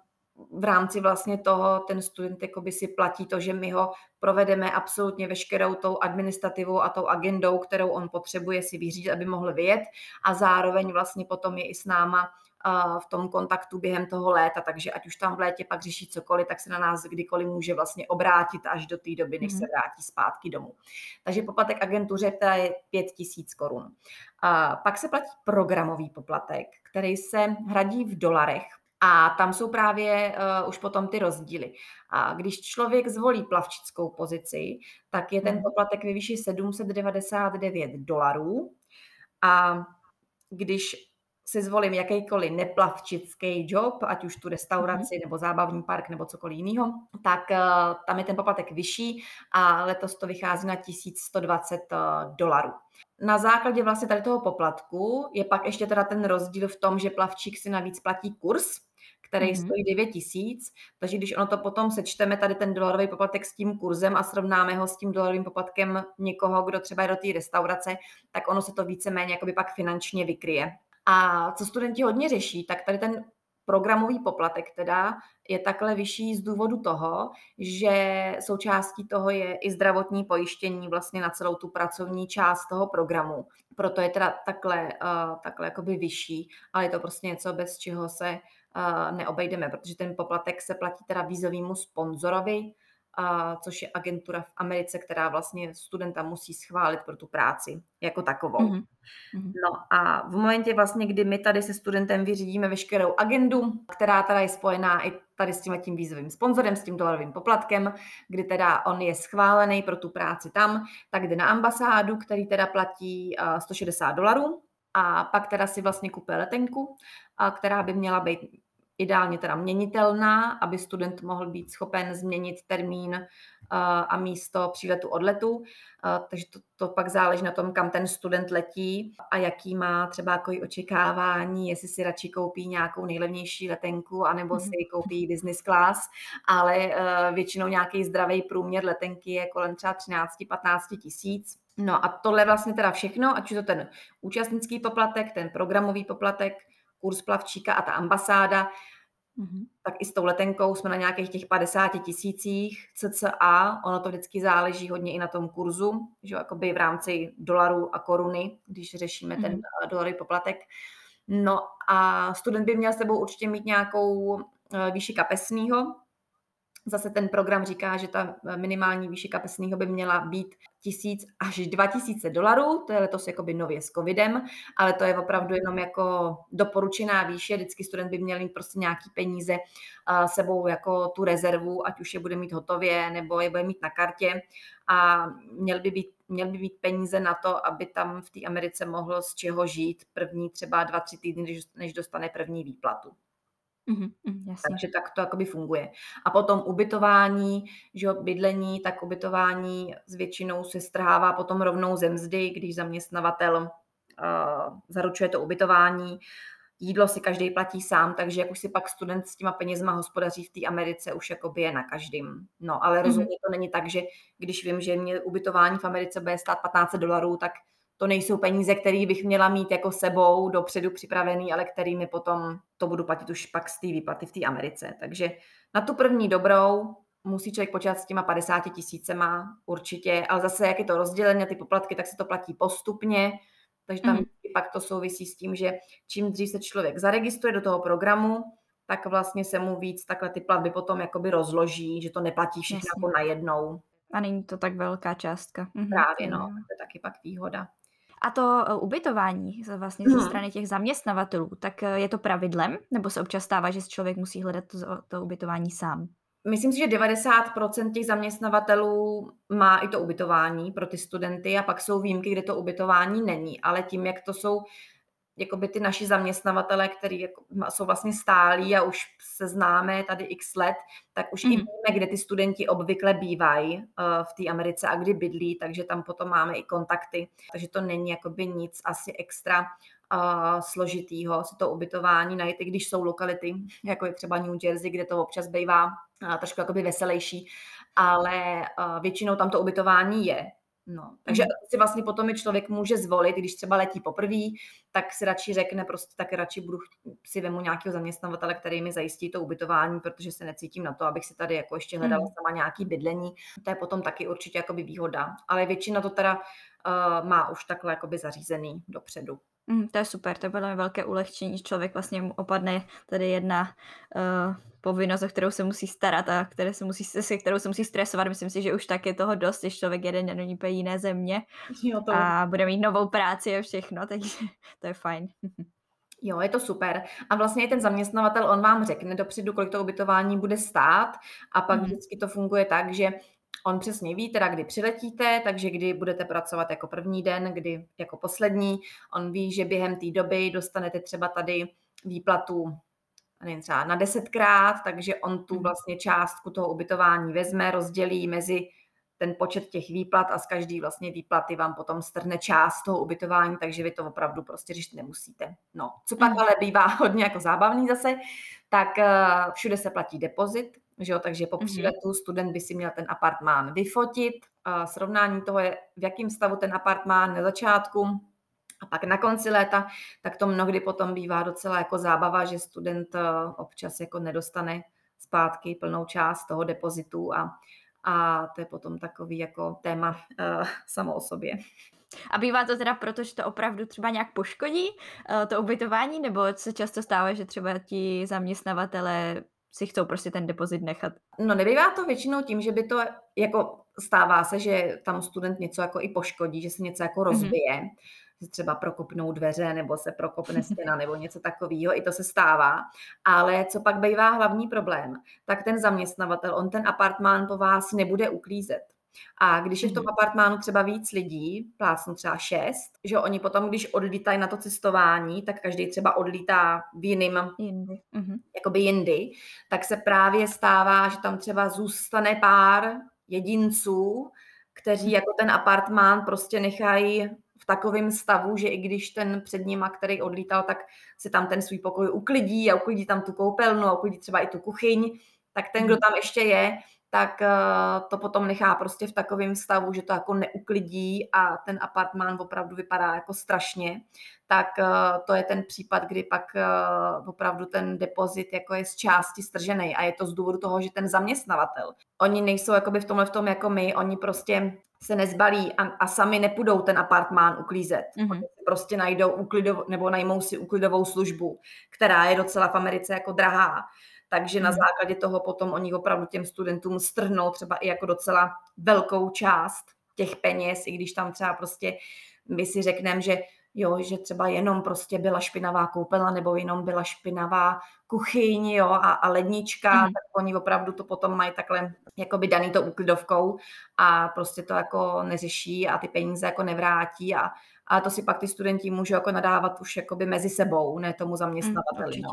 v rámci vlastně toho ten student jakoby si platí to, že my ho provedeme absolutně veškerou tou administrativou a tou agendou, kterou on potřebuje si vyřídit, aby mohl vyjet a zároveň vlastně potom je i s náma v tom kontaktu během toho léta, takže ať už tam v létě pak řeší cokoliv, tak se na nás kdykoliv může vlastně obrátit až do té doby, než se mhm. vrátí zpátky domů. Takže poplatek agentuře, která je 5 tisíc korun. Pak se platí programový poplatek, který se hradí v dolarech a tam jsou právě uh, už potom ty rozdíly. A když člověk zvolí plavčickou pozici, tak je ten mhm. poplatek ve výši 799 dolarů. A když si zvolím jakýkoliv neplavčický job, ať už tu restauraci mm-hmm. nebo zábavní park nebo cokoliv jiného, tak uh, tam je ten poplatek vyšší a letos to vychází na 1120 uh, dolarů. Na základě vlastně tady toho poplatku je pak ještě teda ten rozdíl v tom, že plavčík si navíc platí kurz, který mm-hmm. stojí 9 tisíc, takže když ono to potom sečteme tady ten dolarový poplatek s tím kurzem a srovnáme ho s tím dolarovým poplatkem někoho, kdo třeba je do té restaurace, tak ono se to víceméně jakoby pak finančně vykryje. A co studenti hodně řeší, tak tady ten programový poplatek teda je takhle vyšší z důvodu toho, že součástí toho je i zdravotní pojištění vlastně na celou tu pracovní část toho programu. Proto je teda takhle, uh, takhle jakoby vyšší, ale je to prostě něco, bez čeho se neobejdeme, protože ten poplatek se platí teda vízovému sponzorovi, a což je agentura v Americe, která vlastně studenta musí schválit pro tu práci jako takovou. Mm-hmm. No a v momentě vlastně, kdy my tady se studentem vyřídíme veškerou agendu, která teda je spojená i tady s tím tím vízovým sponzorem, s tím dolarovým poplatkem, kdy teda on je schválený pro tu práci tam, tak jde na ambasádu, který teda platí 160 dolarů a pak teda si vlastně kupuje letenku, která by měla být ideálně teda měnitelná, aby student mohl být schopen změnit termín eh, a místo příletu odletu. Eh, takže to, to pak záleží na tom, kam ten student letí a jaký má třeba jako očekávání, jestli si radši koupí nějakou nejlevnější letenku, anebo mm-hmm. si koupí business class, ale eh, většinou nějaký zdravý průměr letenky je kolem třeba 13-15 tisíc. No a tohle vlastně teda všechno, ať už to ten účastnický poplatek, ten programový poplatek, kurz plavčíka a ta ambasáda, mm-hmm. tak i s tou letenkou jsme na nějakých těch 50 tisících cca. Ono to vždycky záleží hodně i na tom kurzu, že jakoby v rámci dolarů a koruny, když řešíme mm-hmm. ten mhm. dolarový poplatek. No a student by měl s sebou určitě mít nějakou uh, výši kapesního, Zase ten program říká, že ta minimální výše kapesného by měla být tisíc až 2000 dolarů, to je letos jakoby nově s covidem, ale to je opravdu jenom jako doporučená výše, vždycky student by měl mít prostě nějaký peníze sebou jako tu rezervu, ať už je bude mít hotově, nebo je bude mít na kartě. A měl by být měl by mít peníze na to, aby tam v té Americe mohl z čeho žít první třeba dva, tři týdny, než dostane první výplatu. Mm-hmm, jasně. Takže tak to jakoby funguje. A potom ubytování, že bydlení, tak ubytování s většinou se strhává potom rovnou ze mzdy, když zaměstnavatel uh, zaručuje to ubytování. Jídlo si každý platí sám, takže jak už si pak student s těma penězma hospodaří v té Americe, už jakoby je na každým. No, ale rozhodně mm-hmm. to není tak, že když vím, že mě ubytování v Americe bude stát 15 dolarů, tak to nejsou peníze, které bych měla mít jako sebou dopředu připravený, ale kterými potom to budu platit už pak z té výplaty v té Americe. Takže na tu první dobrou musí člověk počítat s těma 50 tisícema určitě, ale zase jak je to rozdělené, ty poplatky, tak se to platí postupně, takže tam mm. pak to souvisí s tím, že čím dřív se člověk zaregistruje do toho programu, tak vlastně se mu víc takhle ty platby potom jakoby rozloží, že to neplatí všechno jako najednou. A není to tak velká částka. Mhm. Právě, no, to je taky pak výhoda. A to e, ubytování vlastně ze hmm. strany těch zaměstnavatelů, tak e, je to pravidlem? Nebo se občas stává, že člověk musí hledat to, to ubytování sám? Myslím si, že 90% těch zaměstnavatelů má i to ubytování pro ty studenty a pak jsou výjimky, kde to ubytování není, ale tím, jak to jsou jakoby ty naši zaměstnavatele, který jako jsou vlastně stálí a už se známe tady x let, tak už mm. i mhm. víme, kde ty studenti obvykle bývají uh, v té Americe a kdy bydlí, takže tam potom máme i kontakty, takže to není jakoby nic asi extra uh, složitýho si to ubytování najít, i když jsou lokality, (laughs) jako je třeba New Jersey, kde to občas bývá uh, trošku jakoby veselější, ale uh, většinou tam to ubytování je. No, takže mm. si vlastně potom i člověk může zvolit, když třeba letí poprvé, tak si radši řekne, prostě tak radši budu, si vemu nějakého zaměstnavatele, který mi zajistí to ubytování, protože se necítím na to, abych si tady jako ještě hledala mm. sama nějaký bydlení. To je potom taky určitě jakoby výhoda. Ale většina to teda uh, má už takhle jakoby zařízený dopředu. Mm, to je super, to bylo velké ulehčení, člověk vlastně mu opadne tady jedna uh, povinnost, o kterou se musí starat a které se musí, se kterou se musí stresovat. Myslím si, že už tak je toho dost, když člověk jede do úplně jiné země jo, to... a bude mít novou práci a všechno, (laughs) takže to je fajn. Jo, je to super. A vlastně i ten zaměstnavatel, on vám řekne dopředu, kolik to ubytování bude stát a pak mm. vždycky to funguje tak, že On přesně ví teda, kdy přiletíte, takže kdy budete pracovat jako první den, kdy jako poslední. On ví, že během té doby dostanete třeba tady výplatu nevím, třeba na desetkrát, takže on tu mhm. vlastně částku toho ubytování vezme, rozdělí mezi ten počet těch výplat a z každý vlastně výplaty vám potom strhne část toho ubytování, takže vy to opravdu prostě řešit nemusíte. No, co pak mm. ale bývá (laughs) hodně jako zábavný zase, tak uh, všude se platí depozit, že jo, takže po mhm. příletu student by si měl ten apartmán vyfotit, srovnání toho je, v jakém stavu ten apartmán na začátku, a pak na konci léta, tak to mnohdy potom bývá docela jako zábava, že student uh, občas jako nedostane zpátky plnou část toho depozitu a a to je potom takový jako téma uh, samo o sobě. A bývá to teda proto, že to opravdu třeba nějak poškodí uh, to ubytování, nebo se často stává, že třeba ti zaměstnavatele si chcou prostě ten depozit nechat? No nebývá to většinou tím, že by to, jako stává se, že tam student něco jako i poškodí, že se něco jako mhm. rozbije. Mm-hmm že třeba prokopnou dveře nebo se prokopne stěna nebo něco takového, i to se stává. Ale co pak bývá hlavní problém, tak ten zaměstnavatel, on ten apartmán po vás nebude uklízet. A když je v tom mhm. apartmánu třeba víc lidí, plácnu třeba šest, že oni potom, když odlítají na to cestování, tak každý třeba odlítá v jiným, jindy. Mhm. jakoby jindy, tak se právě stává, že tam třeba zůstane pár jedinců, kteří mhm. jako ten apartmán prostě nechají v takovém stavu, že i když ten před nima, který odlítal, tak si tam ten svůj pokoj uklidí a uklidí tam tu koupelnu a uklidí třeba i tu kuchyň, tak ten, kdo tam ještě je, tak eh, to potom nechá prostě v takovém stavu, že to jako neuklidí a ten apartmán opravdu vypadá jako strašně, tak eh, to je ten případ, kdy pak eh, opravdu ten depozit jako je z části stržený a je to z důvodu toho, že ten zaměstnavatel, oni nejsou jakoby v tomhle v tom jako my, oni prostě se nezbalí a, a sami nepůjdou ten apartmán uklízet. Mm-hmm. Prostě najdou uklidov, nebo najmou si uklidovou službu, která je docela v Americe jako drahá takže na Mhm. základě toho potom oni opravdu těm studentům strhnou třeba i jako docela velkou část těch peněz, i když tam třeba prostě my si řekneme, že jo, že třeba jenom prostě byla špinavá koupelna nebo jenom byla špinavá kuchyň, jo, a, a lednička, Mhm. tak oni opravdu to potom mají takhle jakoby daný to úklidovkou a prostě to jako neřeší a ty peníze jako nevrátí a, a to si pak ty studenti můžou jako nadávat už jakoby mezi sebou, ne tomu zaměstnavateli. Mm, no.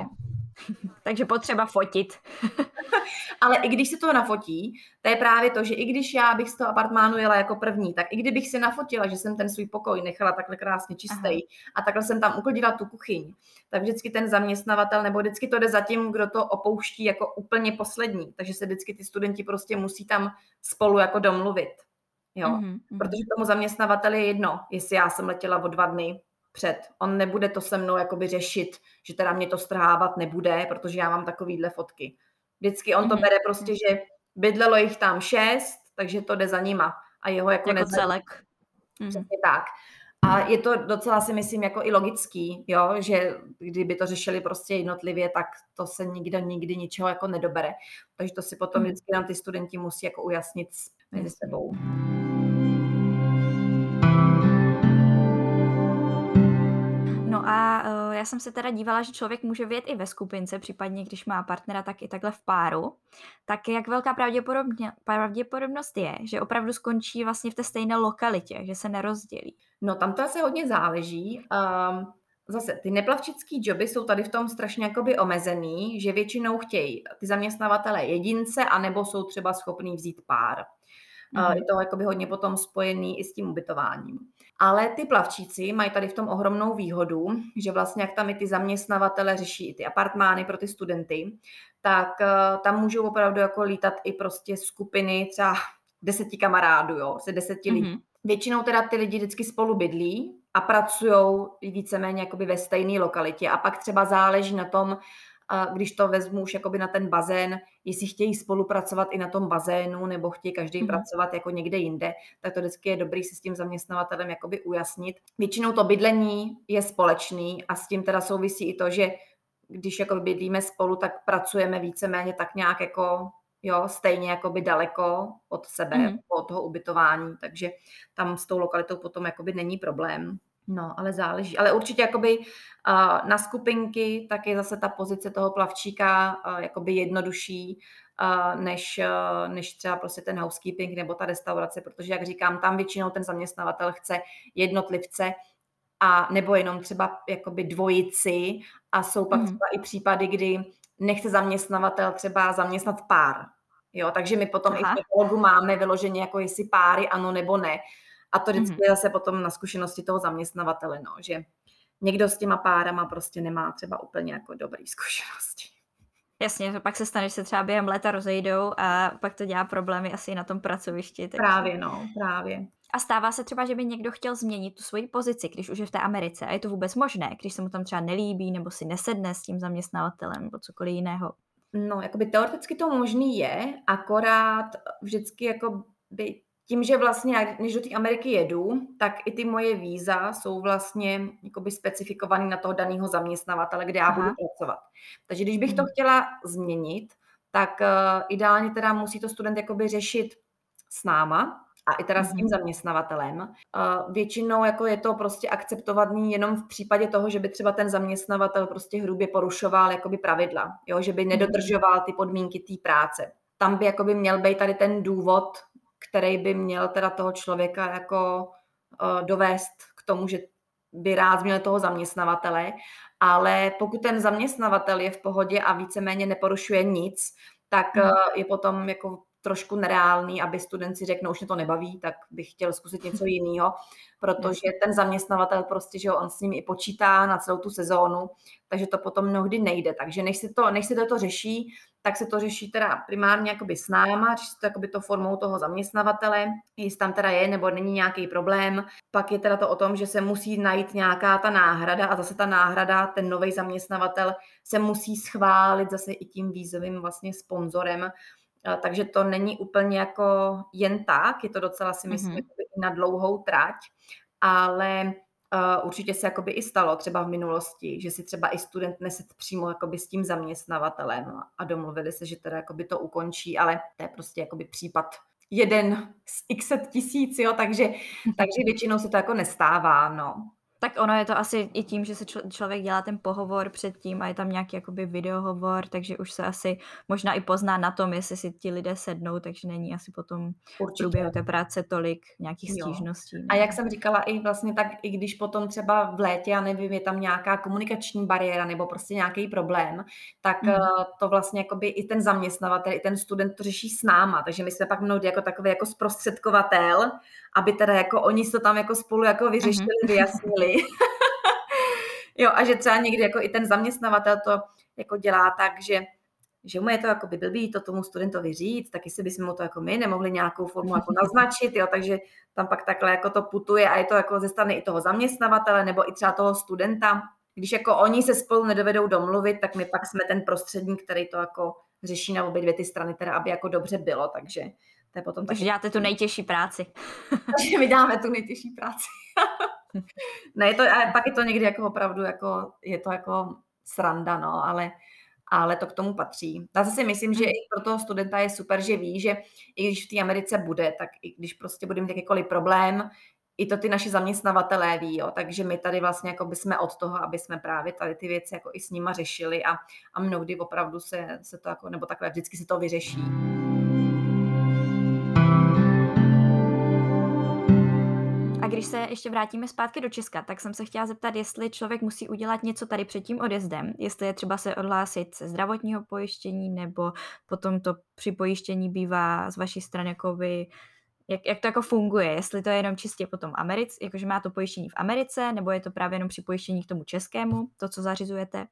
(laughs) Takže potřeba fotit. (laughs) Ale i když se to nafotí, to je právě to, že i když já bych z toho apartmánu jela jako první, tak i kdybych si nafotila, že jsem ten svůj pokoj nechala takhle krásně čistý a takhle jsem tam uklidila tu kuchyň, tak vždycky ten zaměstnavatel nebo vždycky to jde za tím, kdo to opouští jako úplně poslední. Takže se vždycky ty studenti prostě musí tam spolu jako domluvit. Jo? Mhm, mhm. Protože tomu zaměstnavateli je jedno, jestli já jsem letěla o dva dny před. On nebude to se mnou jakoby řešit, že teda mě to strhávat nebude, protože já mám takovýhle fotky. Vždycky on to Mhm, bere prostě, že bydlelo jich tam šest, takže to jde za nima. A jeho jako, Jako celek. Mhm. Přesně tak. A je to docela si myslím jako i logický, jo, že kdyby to řešili prostě jednotlivě, tak to se nikdo nikdy ničeho jako nedobere. Takže to si potom Mhm. vždycky nám ty studenti musí jako ujasnit mezi sebou. No a uh, já jsem se teda dívala, že člověk může vyjet i ve skupince, případně když má partnera, tak i takhle v páru. Tak jak velká pravděpodobně, pravděpodobnost je, že opravdu skončí vlastně v té stejné lokalitě, že se nerozdělí? No tam to asi hodně záleží. Um, zase ty neplavčický joby jsou tady v tom strašně jakoby omezený, že většinou chtějí ty zaměstnavatele jedince, anebo jsou třeba schopní vzít pár. Mm-hmm. Je to jakoby hodně potom spojený i s tím ubytováním. Ale ty plavčíci mají tady v tom ohromnou výhodu, že vlastně jak tam i ty zaměstnavatele řeší i ty apartmány pro ty studenty, tak uh, tam můžou opravdu jako lítat i prostě skupiny třeba deseti kamarádů, jo, se deseti lidí. Mhm. Většinou teda ty lidi vždycky spolu bydlí a pracují víceméně jakoby ve stejné lokalitě a pak třeba záleží na tom, a když to vezmu už jakoby na ten bazén, jestli chtějí spolupracovat i na tom bazénu nebo chtějí každý mm-hmm. pracovat jako někde jinde, tak to vždycky je dobrý si s tím zaměstnavatelem jakoby ujasnit. Většinou to bydlení je společný a s tím teda souvisí i to, že když jako bydlíme spolu, tak pracujeme víceméně tak nějak jako jo, stejně jakoby daleko od sebe, mm-hmm. od toho ubytování, takže tam s tou lokalitou potom jakoby není problém. No, ale záleží. Ale určitě jakoby uh, na skupinky tak je zase ta pozice toho plavčíka uh, jakoby jednodušší, uh, než, uh, než třeba prostě ten housekeeping nebo ta restaurace, protože jak říkám, tam většinou ten zaměstnavatel chce jednotlivce a nebo jenom třeba jakoby dvojici a jsou pak Mhm. třeba i případy, kdy nechce zaměstnavatel třeba zaměstnat pár. Jo, takže my potom i Aha. v katalogu máme vyloženě jako jestli páry ano nebo ne. A to vždycky Mhm. je zase potom na zkušenosti toho zaměstnavatele, no, že někdo s těma párama prostě nemá třeba úplně jako dobrý (laughs) zkušenosti. Jasně, to pak se stane, že se třeba během léta rozejdou a pak to dělá problémy asi i na tom pracovišti. Takže... Právě, no, právě. A stává se třeba, že by někdo chtěl změnit tu svoji pozici, když už je v té Americe. A je to vůbec možné, když se mu tam třeba nelíbí nebo si nesedne s tím zaměstnavatelem nebo cokoliv jiného. No, jakoby teoreticky to možný je, akorát vždycky jako by tím, že vlastně, než do té Ameriky jedu, tak i ty moje víza jsou vlastně jakoby specifikovaný na toho daného zaměstnavatele, kde já Aha. budu pracovat. Takže když bych to Mhm. chtěla změnit, tak uh, ideálně teda musí to student jakoby řešit s náma a i teda s tím Mhm. zaměstnavatelem. Uh, většinou jako je to prostě akceptovaný jenom v případě toho, že by třeba ten zaměstnavatel prostě hrubě porušoval jakoby pravidla, jo? že by Mhm. nedodržoval ty podmínky té práce. Tam by jakoby měl být tady ten důvod, který by měl teda toho člověka jako uh, dovést k tomu, že by rád změnil toho zaměstnavatele, ale pokud ten zaměstnavatel je v pohodě a víceméně neporušuje nic, tak Mhm. uh, je potom jako trošku nereálný, aby student si řekl, no už mě to nebaví, tak bych chtěl zkusit (laughs) něco jiného, protože ten zaměstnavatel prostě, že jo, on s ním i počítá na celou tu sezónu, takže to potom mnohdy nejde. Takže než se to, než se to, to řeší, tak se to řeší teda primárně jakoby s náma, řeší se to jakoby to formou toho zaměstnavatele, jestli tam teda je nebo není nějaký problém. Pak je teda to o tom, že se musí najít nějaká ta náhrada a zase ta náhrada, ten nový zaměstnavatel se musí schválit zase i tím vízovým vlastně sponzorem, takže to není úplně jako jen tak, je to docela si myslím Mhm. i na dlouhou trať, ale Uh, určitě se jakoby i stalo třeba v minulosti, že si třeba i student neset přímo jakoby s tím zaměstnavatelem a domluvili se, že teda jakoby to ukončí, ale to je prostě jakoby případ jeden z x tisíc, jo, takže, takže většinou se to jako nestává, no. Tak ono je to asi i tím, že se čl- člověk dělá ten pohovor předtím a je tam nějaký jakoby videohovor, takže už se asi možná i pozná na tom, jestli si ti lidé sednou, takže není asi potom v průběhu té práce tolik nějakých stížností. A jak jsem říkala, i vlastně tak, i když potom třeba v létě, já nevím, je tam nějaká komunikační bariéra nebo prostě nějaký problém, tak mm. to vlastně jakoby i ten zaměstnavatel, i ten student to řeší s náma, takže my jsme pak mnohdy jako takový jako zprostředkovatel, aby teda jako oni to tam jako spolu jako vyřešili, mm-hmm. vyjasnili. (laughs) jo, a že třeba někdy jako i ten zaměstnavatel to jako dělá tak, že že mu je to jako by blbý to tomu studentovi říct, tak jestli bychom mu to jako my nemohli nějakou formu jako (laughs) naznačit, jo, takže tam pak takhle jako to putuje a je to jako ze strany i toho zaměstnavatele nebo i třeba toho studenta. Když jako oni se spolu nedovedou domluvit, tak my pak jsme ten prostředník, který to jako řeší na obě dvě ty strany, teda aby jako dobře bylo, takže to je potom Takže taky... děláte tu nejtěžší práci. (laughs) Takže my dáme tu nejtěžší práci. (laughs) ne, je to, a pak je to někdy jako opravdu, jako, je to jako sranda, no, ale, ale to k tomu patří. Já si myslím, že i pro toho studenta je super, že ví, že i když v té Americe bude, tak i když prostě bude mít jakýkoliv problém, i to ty naši zaměstnavatelé ví, jo. takže my tady vlastně jako by jsme od toho, aby jsme právě tady ty věci jako i s nima řešili a, a mnohdy opravdu se, se to jako, nebo takhle vždycky se to vyřeší. Když se ještě vrátíme zpátky do Česka, tak jsem se chtěla zeptat, jestli člověk musí udělat něco tady před tím odjezdem, jestli je třeba se odhlásit ze zdravotního pojištění, nebo potom to připojištění bývá z vaší strany jakoby jak, jak to jako funguje, jestli to je jenom čistě potom Americ, jakože má to pojištění v Americe, nebo je to právě jenom připojištění k tomu českému, to, co zařizujete?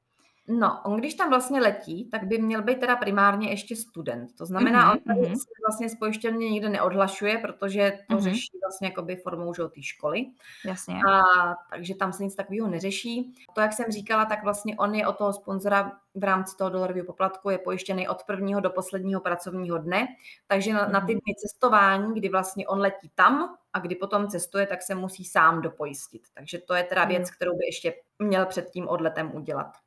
No, on když tam vlastně letí, tak by měl být teda primárně ještě student. To znamená, mm-hmm, on tady mm-hmm. vlastně z pojišťovny nikde neodhlašuje, protože to mm-hmm. řeší vlastně jakoby formou té školy. Jasně. A, takže tam se nic takového neřeší. To, jak jsem říkala, tak vlastně on je od toho sponzora v rámci toho dolarového poplatku je pojištěný od prvního do posledního pracovního dne. Takže na, mm-hmm. na ty mhm. dny cestování, kdy vlastně on letí tam a kdy potom cestuje, tak se musí sám dopojistit. Takže to je teda věc, mm. kterou by ještě měl před tím odletem udělat.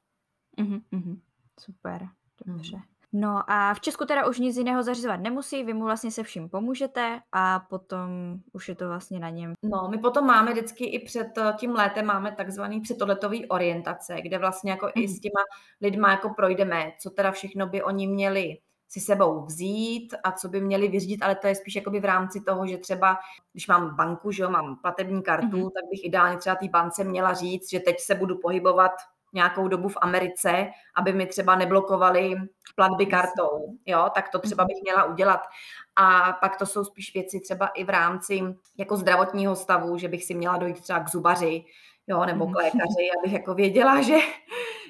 Mhm, mhm. Super, dobře. Mhm. No a v Česku teda už nic jiného zařizovat nemusí, vy mu vlastně se vším pomůžete a potom už je to vlastně na něm. No, my potom máme vždycky i před eh, tím létem máme takzvaný předodletový orientace, kde vlastně jako i s těma lidma jako projdeme, co teda všechno by oni měli si sebou vzít a co by měli vyřídit, ale to je spíš jakoby v rámci toho, že třeba, když mám banku, že jo, mám platební kartu, mm-hmm. tak bych ideálně třeba té bance měla říct, že teď se budu pohybovat nějakou dobu v Americe, aby mi třeba neblokovali platby kartou, jo, tak to třeba mhm. bych měla udělat. A pak to jsou spíš věci třeba i v rámci jako zdravotního stavu, že bych si měla dojít třeba k zubaři, jo, nebo k mhm. lékaři, abych jako věděla, že,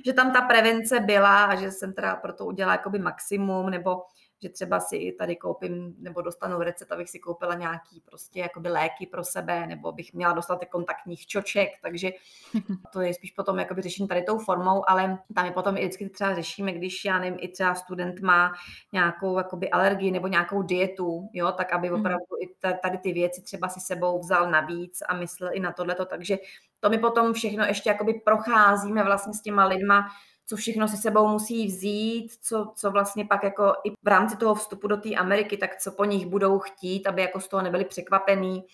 že tam ta prevence byla a že jsem teda pro to udělala jakoby maximum, nebo že třeba si tady koupím nebo dostanu recept, abych si koupila nějaký prostě jakoby léky pro sebe, nebo bych měla dostat kontaktních čoček, takže (laughs) to je spíš potom jakoby řešení tady tou formou, ale tam je potom i vždycky třeba řešíme, když já nevím, i třeba student má nějakou jakoby alergii nebo nějakou dietu, jo, tak aby mhm. opravdu i tady ty věci třeba si sebou vzal navíc a myslel i na tohleto, takže to my potom všechno ještě jakoby procházíme vlastně s těma lidma, co všechno si sebou musí vzít, co, co vlastně pak jako i v rámci toho vstupu do té Ameriky, tak co po nich budou chtít, aby jako z toho nebyli překvapený.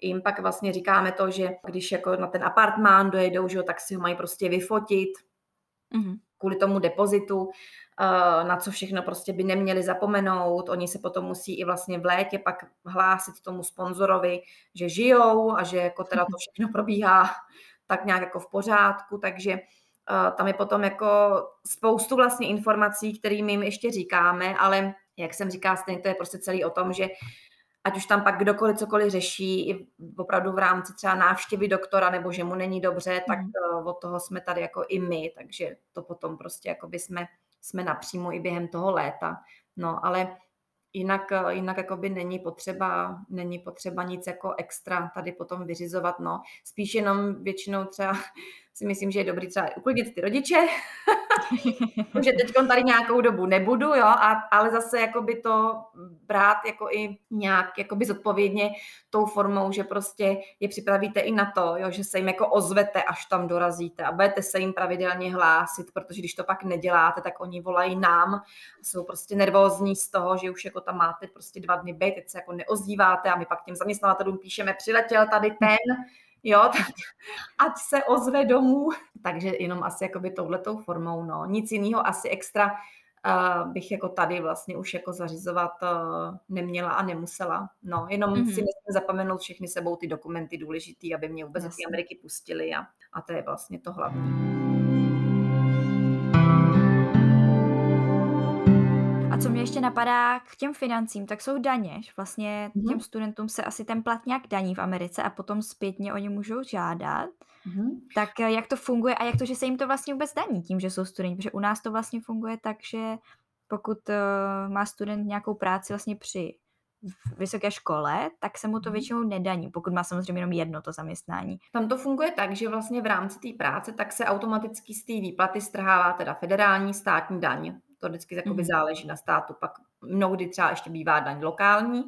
Jim pak vlastně říkáme to, že když jako na ten apartmán dojedou, že jo, tak si ho mají prostě vyfotit mm-hmm. kvůli tomu depozitu, eh, na co všechno prostě by neměli zapomenout. Oni se potom musí i vlastně v létě pak hlásit tomu sponzorovi, že žijou a že jako teda to (laughs) všechno probíhá tak nějak jako v pořádku, takže tam je potom jako spoustu vlastně informací, kterými jim ještě říkáme, ale jak jsem říká, stejně to je prostě celý o tom, že ať už tam pak kdokoliv cokoliv řeší, i opravdu v rámci třeba návštěvy doktora, nebo že mu není dobře, tak mm. od toho jsme tady jako i my, takže to potom prostě jako by jsme, jsme napřímo i během toho léta. No, ale jinak, jinak jako by není potřeba, není potřeba nic jako extra tady potom vyřizovat, no. Spíš jenom většinou třeba si myslím, že je dobrý třeba uklidnit ty rodiče, (laughs) že teď tady nějakou dobu nebudu, jo, a, ale zase jakoby to brát jako i nějak jakoby zodpovědně tou formou, že prostě je připravíte i na to, jo, že se jim jako ozvete, až tam dorazíte a budete se jim pravidelně hlásit, protože když to pak neděláte, tak oni volají nám, jsou prostě nervózní z toho, že už jako tam máte prostě dva dny být, teď se jako neozdíváte a my pak těm zaměstnavatelům píšeme, přiletěl tady ten, jo, tak ať se ozve domů. Takže jenom asi jakoby touhletou formou, no. Nic jiného asi extra uh, bych jako tady vlastně už jako zařizovat uh, neměla a nemusela. No, jenom mm-hmm. si nesmím zapomenout všechny sebou ty dokumenty důležitý, aby mě vůbec do Ameriky pustili a, a to je vlastně to hlavní. Co mě ještě napadá k těm financím, tak jsou daně. Vlastně mm-hmm. těm studentům se asi ten plat nějak daní v Americe a potom zpětně oni můžou žádat. Mm-hmm. Tak eh, jak to funguje a jak to, že se jim to vlastně vůbec daní tím, že jsou studenti? Protože u nás to vlastně funguje tak, že pokud uh, má student nějakou práci vlastně při vysoké škole, tak se mu to mhm. většinou nedaní, pokud má samozřejmě jenom jedno to zaměstnání. Tam to funguje tak, že vlastně v rámci té práce tak se automaticky z té výplaty strhává teda federální státní daň. To vždycky jakoby mm-hmm. záleží na státu. Pak mnohdy třeba ještě bývá daň lokální.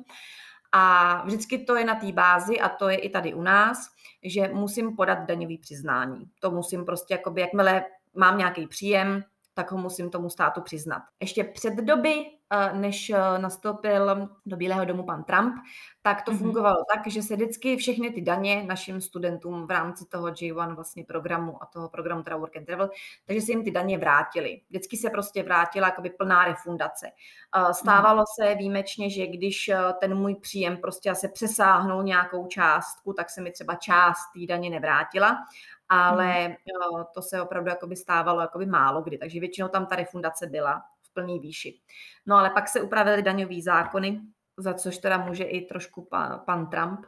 A vždycky to je na té bázi, a to je i tady u nás, že musím podat daňový přiznání. To musím prostě, jakoby, jakmile mám nějaký příjem, tak ho musím tomu státu přiznat. Ještě před doby, než eh, nastoupil do Bílého domu pan Trump, tak to mm-hmm. fungovalo tak, že se vždycky všechny ty daně našim studentům v rámci toho J1 vlastně programu a toho programu teda Work and Travel, takže se jim ty daně vrátily. Vždycky se prostě vrátila jakoby plná refundace. Eh, stávalo mm-hmm. se výjimečně, že když ten můj příjem prostě se přesáhnul nějakou částku, tak se mi třeba část té daně nevrátila ale hmm. to se opravdu jakoby stávalo jakoby málo kdy, takže většinou tam ta refundace byla v plný výši. No ale pak se upravily daňové zákony, za což teda může i trošku pan, pan Trump.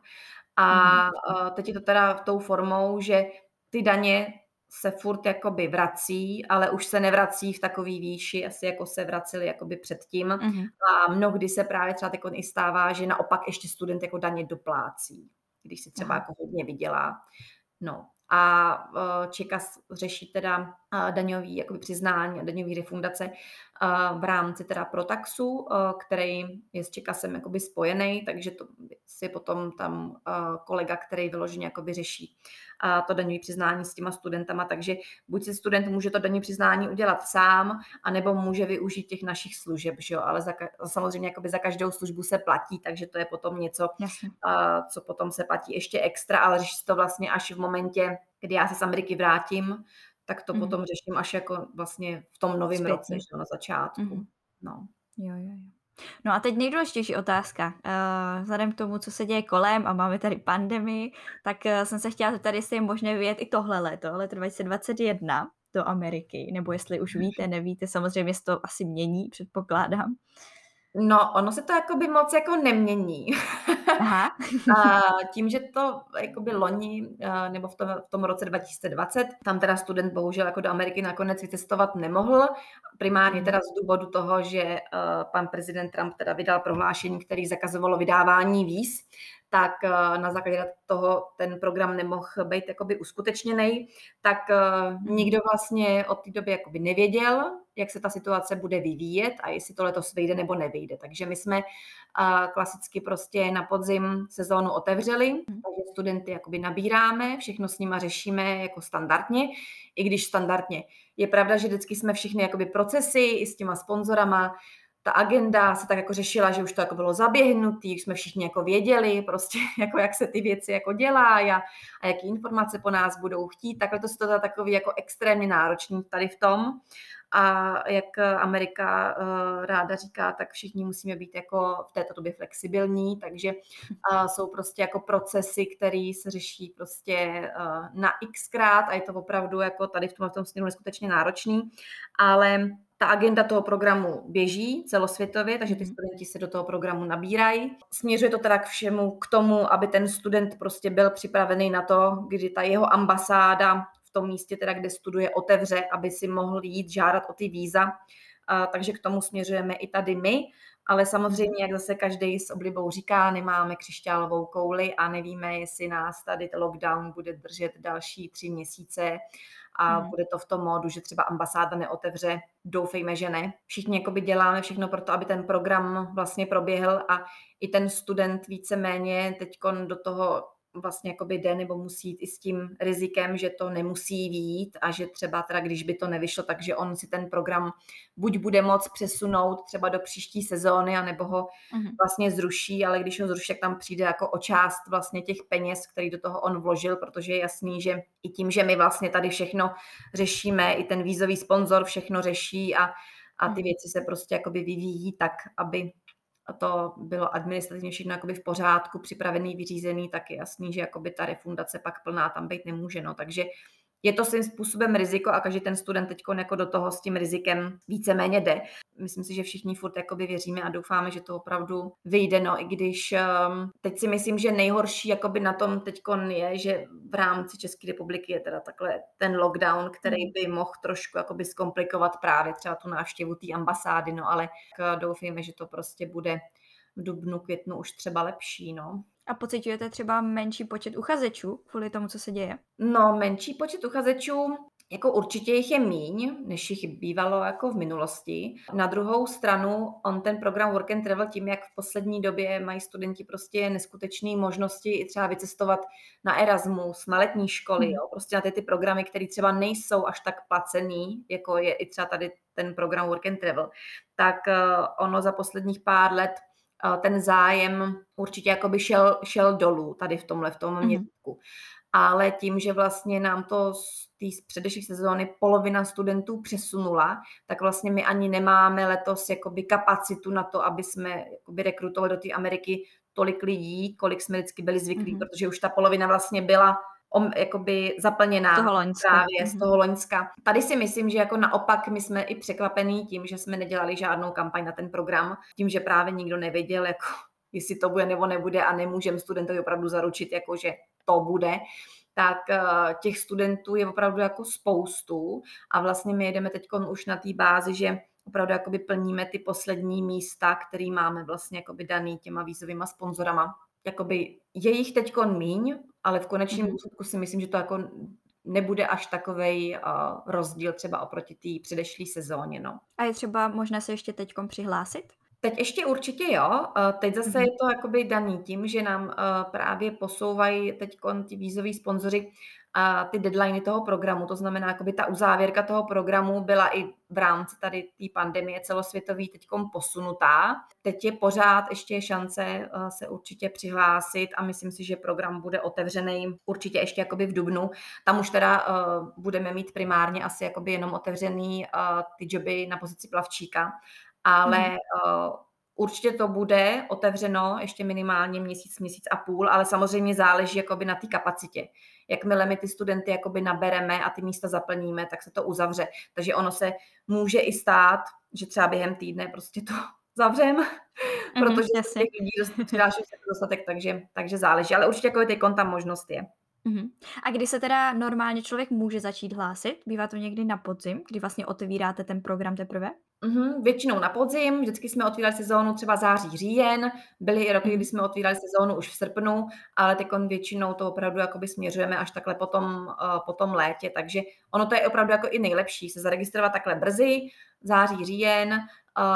A hmm. teď je to teda tou formou, že ty daně se furt jakoby vrací, ale už se nevrací v takový výši, asi jako se vraceli jakoby předtím. Mm-hmm. A mnohdy se právě třeba teď i stává, že naopak ještě student jako daně doplácí, když si třeba Aha. jako hodně vydělá. No, a e, Čekas řeší teda e, daňový jakoby přiznání a daňový refundace v rámci teda Protaxu, který je s Čekasem jakoby spojený, takže to si potom tam kolega, který vyloženě jakoby řeší to daňové přiznání s těma studentama, takže buď si student může to daňové přiznání udělat sám, anebo může využít těch našich služeb, že jo? ale za, samozřejmě jakoby za každou službu se platí, takže to je potom něco, Jasně. co potom se platí ještě extra, ale řeší to vlastně až v momentě, kdy já se z Ameriky vrátím, tak to mm. potom řeším až jako vlastně v tom novém roce, že na začátku. Mm. No. Jo, jo, jo. No a teď nejdůležitější otázka. Uh, vzhledem k tomu, co se děje kolem a máme tady pandemii, tak uh, jsem se chtěla zeptat, jestli je možné vyjet i tohle léto, leto 2021 do Ameriky, nebo jestli už víte, nevíte, samozřejmě se to asi mění, předpokládám. No, ono se to jakoby moc jako nemění. (laughs) Aha. a tím, že to jakoby loni, nebo v tom, v tom roce 2020, tam teda student bohužel jako do Ameriky nakonec vycestovat nemohl, primárně teda z důvodu toho, že pan prezident Trump teda vydal prohlášení, který zakazovalo vydávání víz, tak na základě toho ten program nemohl být jakoby uskutečněný, tak nikdo vlastně od té doby jakoby nevěděl, jak se ta situace bude vyvíjet a jestli to letos vyjde nebo nevyjde. Takže my jsme klasicky prostě na podzim sezónu otevřeli, mhm. takže studenty jakoby nabíráme, všechno s nima řešíme jako standardně, i když standardně. Je pravda, že vždycky jsme všechny jakoby procesy i s těma sponzorama ta agenda se tak jako řešila, že už to jako bylo zaběhnutý, už jsme všichni jako věděli prostě, (laughs) jako jak se ty věci jako dělají a, a jaký informace po nás budou chtít. Takhle to se to takový jako extrémně náročný tady v tom. A jak Amerika uh, ráda říká, tak všichni musíme být jako v této době flexibilní, takže uh, jsou prostě jako procesy, které se řeší prostě uh, na xkrát a je to opravdu jako tady v tom, v tom směru neskutečně náročný, ale ta agenda toho programu běží celosvětově, takže ty mhm. studenti se do toho programu nabírají. Směřuje to teda k všemu, k tomu, aby ten student prostě byl připravený na to, kdy ta jeho ambasáda v tom místě, teda, kde studuje, otevře, aby si mohl jít žádat o ty víza a, takže k tomu směřujeme i tady my. Ale samozřejmě, jak zase každý s oblibou říká, nemáme křišťálovou kouli a nevíme, jestli nás tady lockdown bude držet další tři měsíce a hmm. bude to v tom módu, že třeba ambasáda neotevře. Doufejme, že ne. Všichni jakoby děláme všechno pro to, aby ten program vlastně proběhl a i ten student víceméně teď do toho vlastně jakoby jde nebo musí jít i s tím rizikem, že to nemusí výjít a že třeba teda, když by to nevyšlo, takže on si ten program buď bude moc přesunout třeba do příští sezóny, anebo ho uh-huh. vlastně zruší, ale když ho zruší, tak tam přijde jako o část vlastně těch peněz, který do toho on vložil, protože je jasný, že i tím, že my vlastně tady všechno řešíme, i ten vízový sponzor všechno řeší a a ty věci se prostě jakoby vyvíjí tak, aby a to bylo administrativně všechno v pořádku, připravený, vyřízený, tak je jasný, že ta refundace pak plná tam být nemůže. No. Takže je to svým způsobem riziko a každý ten student teď jako do toho s tím rizikem víceméně jde. Myslím si, že všichni furt jakoby věříme a doufáme, že to opravdu vyjde, no i když um, teď si myslím, že nejhorší jakoby na tom teď je, že v rámci České republiky je teda takhle ten lockdown, který hmm. by mohl trošku jakoby zkomplikovat právě třeba tu návštěvu té ambasády, no ale doufejme, že to prostě bude v dubnu, květnu už třeba lepší, no. A pocitujete třeba menší počet uchazečů kvůli tomu, co se děje? No, menší počet uchazečů, jako určitě jich je míň, než jich bývalo jako v minulosti. Na druhou stranu, on ten program Work and Travel tím, jak v poslední době mají studenti prostě neskutečné možnosti i třeba vycestovat na Erasmus, na letní školy, hmm. jo, prostě na ty, ty programy, které třeba nejsou až tak placený, jako je i třeba tady ten program Work and Travel, tak uh, ono za posledních pár let ten zájem určitě jakoby šel, šel dolů tady v tomhle, v tom mm-hmm. městku. Ale tím, že vlastně nám to z té předešlé sezóny polovina studentů přesunula, tak vlastně my ani nemáme letos jakoby kapacitu na to, aby jsme jakoby rekrutovali do té Ameriky tolik lidí, kolik jsme vždycky byli zvyklí, mm-hmm. protože už ta polovina vlastně byla om, jakoby zaplněná z toho loňska. právě z mhm. toho loňska. Tady si myslím, že jako naopak my jsme i překvapení tím, že jsme nedělali žádnou kampaň na ten program, tím, že právě nikdo nevěděl, jako, jestli to bude nebo nebude a nemůžeme studentovi opravdu zaručit, jako, že to bude tak uh, těch studentů je opravdu jako spoustu a vlastně my jedeme teď už na té bázi, že opravdu jakoby plníme ty poslední místa, které máme vlastně jakoby daný těma výzovýma sponzorama. Jakoby je jich teď míň, ale v konečném mm-hmm. důsledku si myslím, že to jako nebude až takový uh, rozdíl třeba oproti té předešlé sezóně. No. A je třeba možné se ještě teď přihlásit? Teď ještě určitě jo. Teď zase mm-hmm. je to jakoby daný tím, že nám právě posouvají teď ti vízoví sponzoři a ty deadliny toho programu. To znamená, jakoby ta uzávěrka toho programu byla i v rámci tady té pandemie celosvětový teď posunutá. Teď je pořád ještě šance se určitě přihlásit a myslím si, že program bude otevřený určitě ještě jakoby v Dubnu. Tam už teda uh, budeme mít primárně asi jakoby jenom otevřený uh, ty joby na pozici plavčíka ale hmm. uh, určitě to bude otevřeno ještě minimálně měsíc, měsíc a půl, ale samozřejmě záleží jakoby na té kapacitě. Jakmile my ty studenty jakoby nabereme a ty místa zaplníme, tak se to uzavře. Takže ono se může i stát, že třeba během týdne prostě to (laughs) zavřem, mm-hmm, protože těch lidí přidáší se dostatek, takže, takže záleží. Ale určitě jako ty tam možnost je. Mm-hmm. A kdy se teda normálně člověk může začít hlásit? Bývá to někdy na podzim, kdy vlastně otevíráte ten program teprve? Mm-hmm, většinou na podzim, vždycky jsme otvírali sezónu třeba září, říjen, byly i roky, kdy jsme otvírali sezónu už v srpnu, ale teď většinou to opravdu jakoby směřujeme až takhle potom, uh, potom létě, takže ono to je opravdu jako i nejlepší, se zaregistrovat takhle brzy, září, říjen,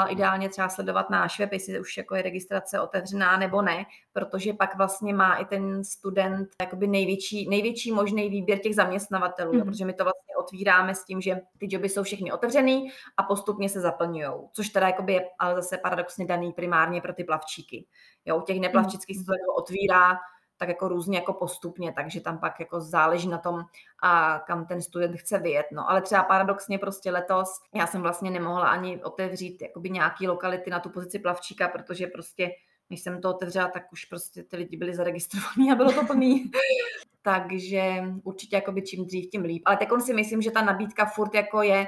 ideálně třeba sledovat náš web, jestli už jako je registrace otevřená nebo ne, protože pak vlastně má i ten student jakoby největší, největší možný výběr těch zaměstnavatelů, mm. protože my to vlastně otvíráme s tím, že ty joby jsou všechny otevřený a postupně se zaplňují, což teda jakoby je ale zase paradoxně daný primárně pro ty plavčíky. Jo, u těch neplavčických mm. se to jako otvírá tak jako různě jako postupně, takže tam pak jako záleží na tom, a kam ten student chce vyjet. No, ale třeba paradoxně prostě letos já jsem vlastně nemohla ani otevřít jakoby nějaký lokality na tu pozici plavčíka, protože prostě když jsem to otevřela, tak už prostě ty lidi byli zaregistrovaní a bylo to plný. (laughs) takže určitě jakoby čím dřív, tím líp. Ale tak si myslím, že ta nabídka furt jako je,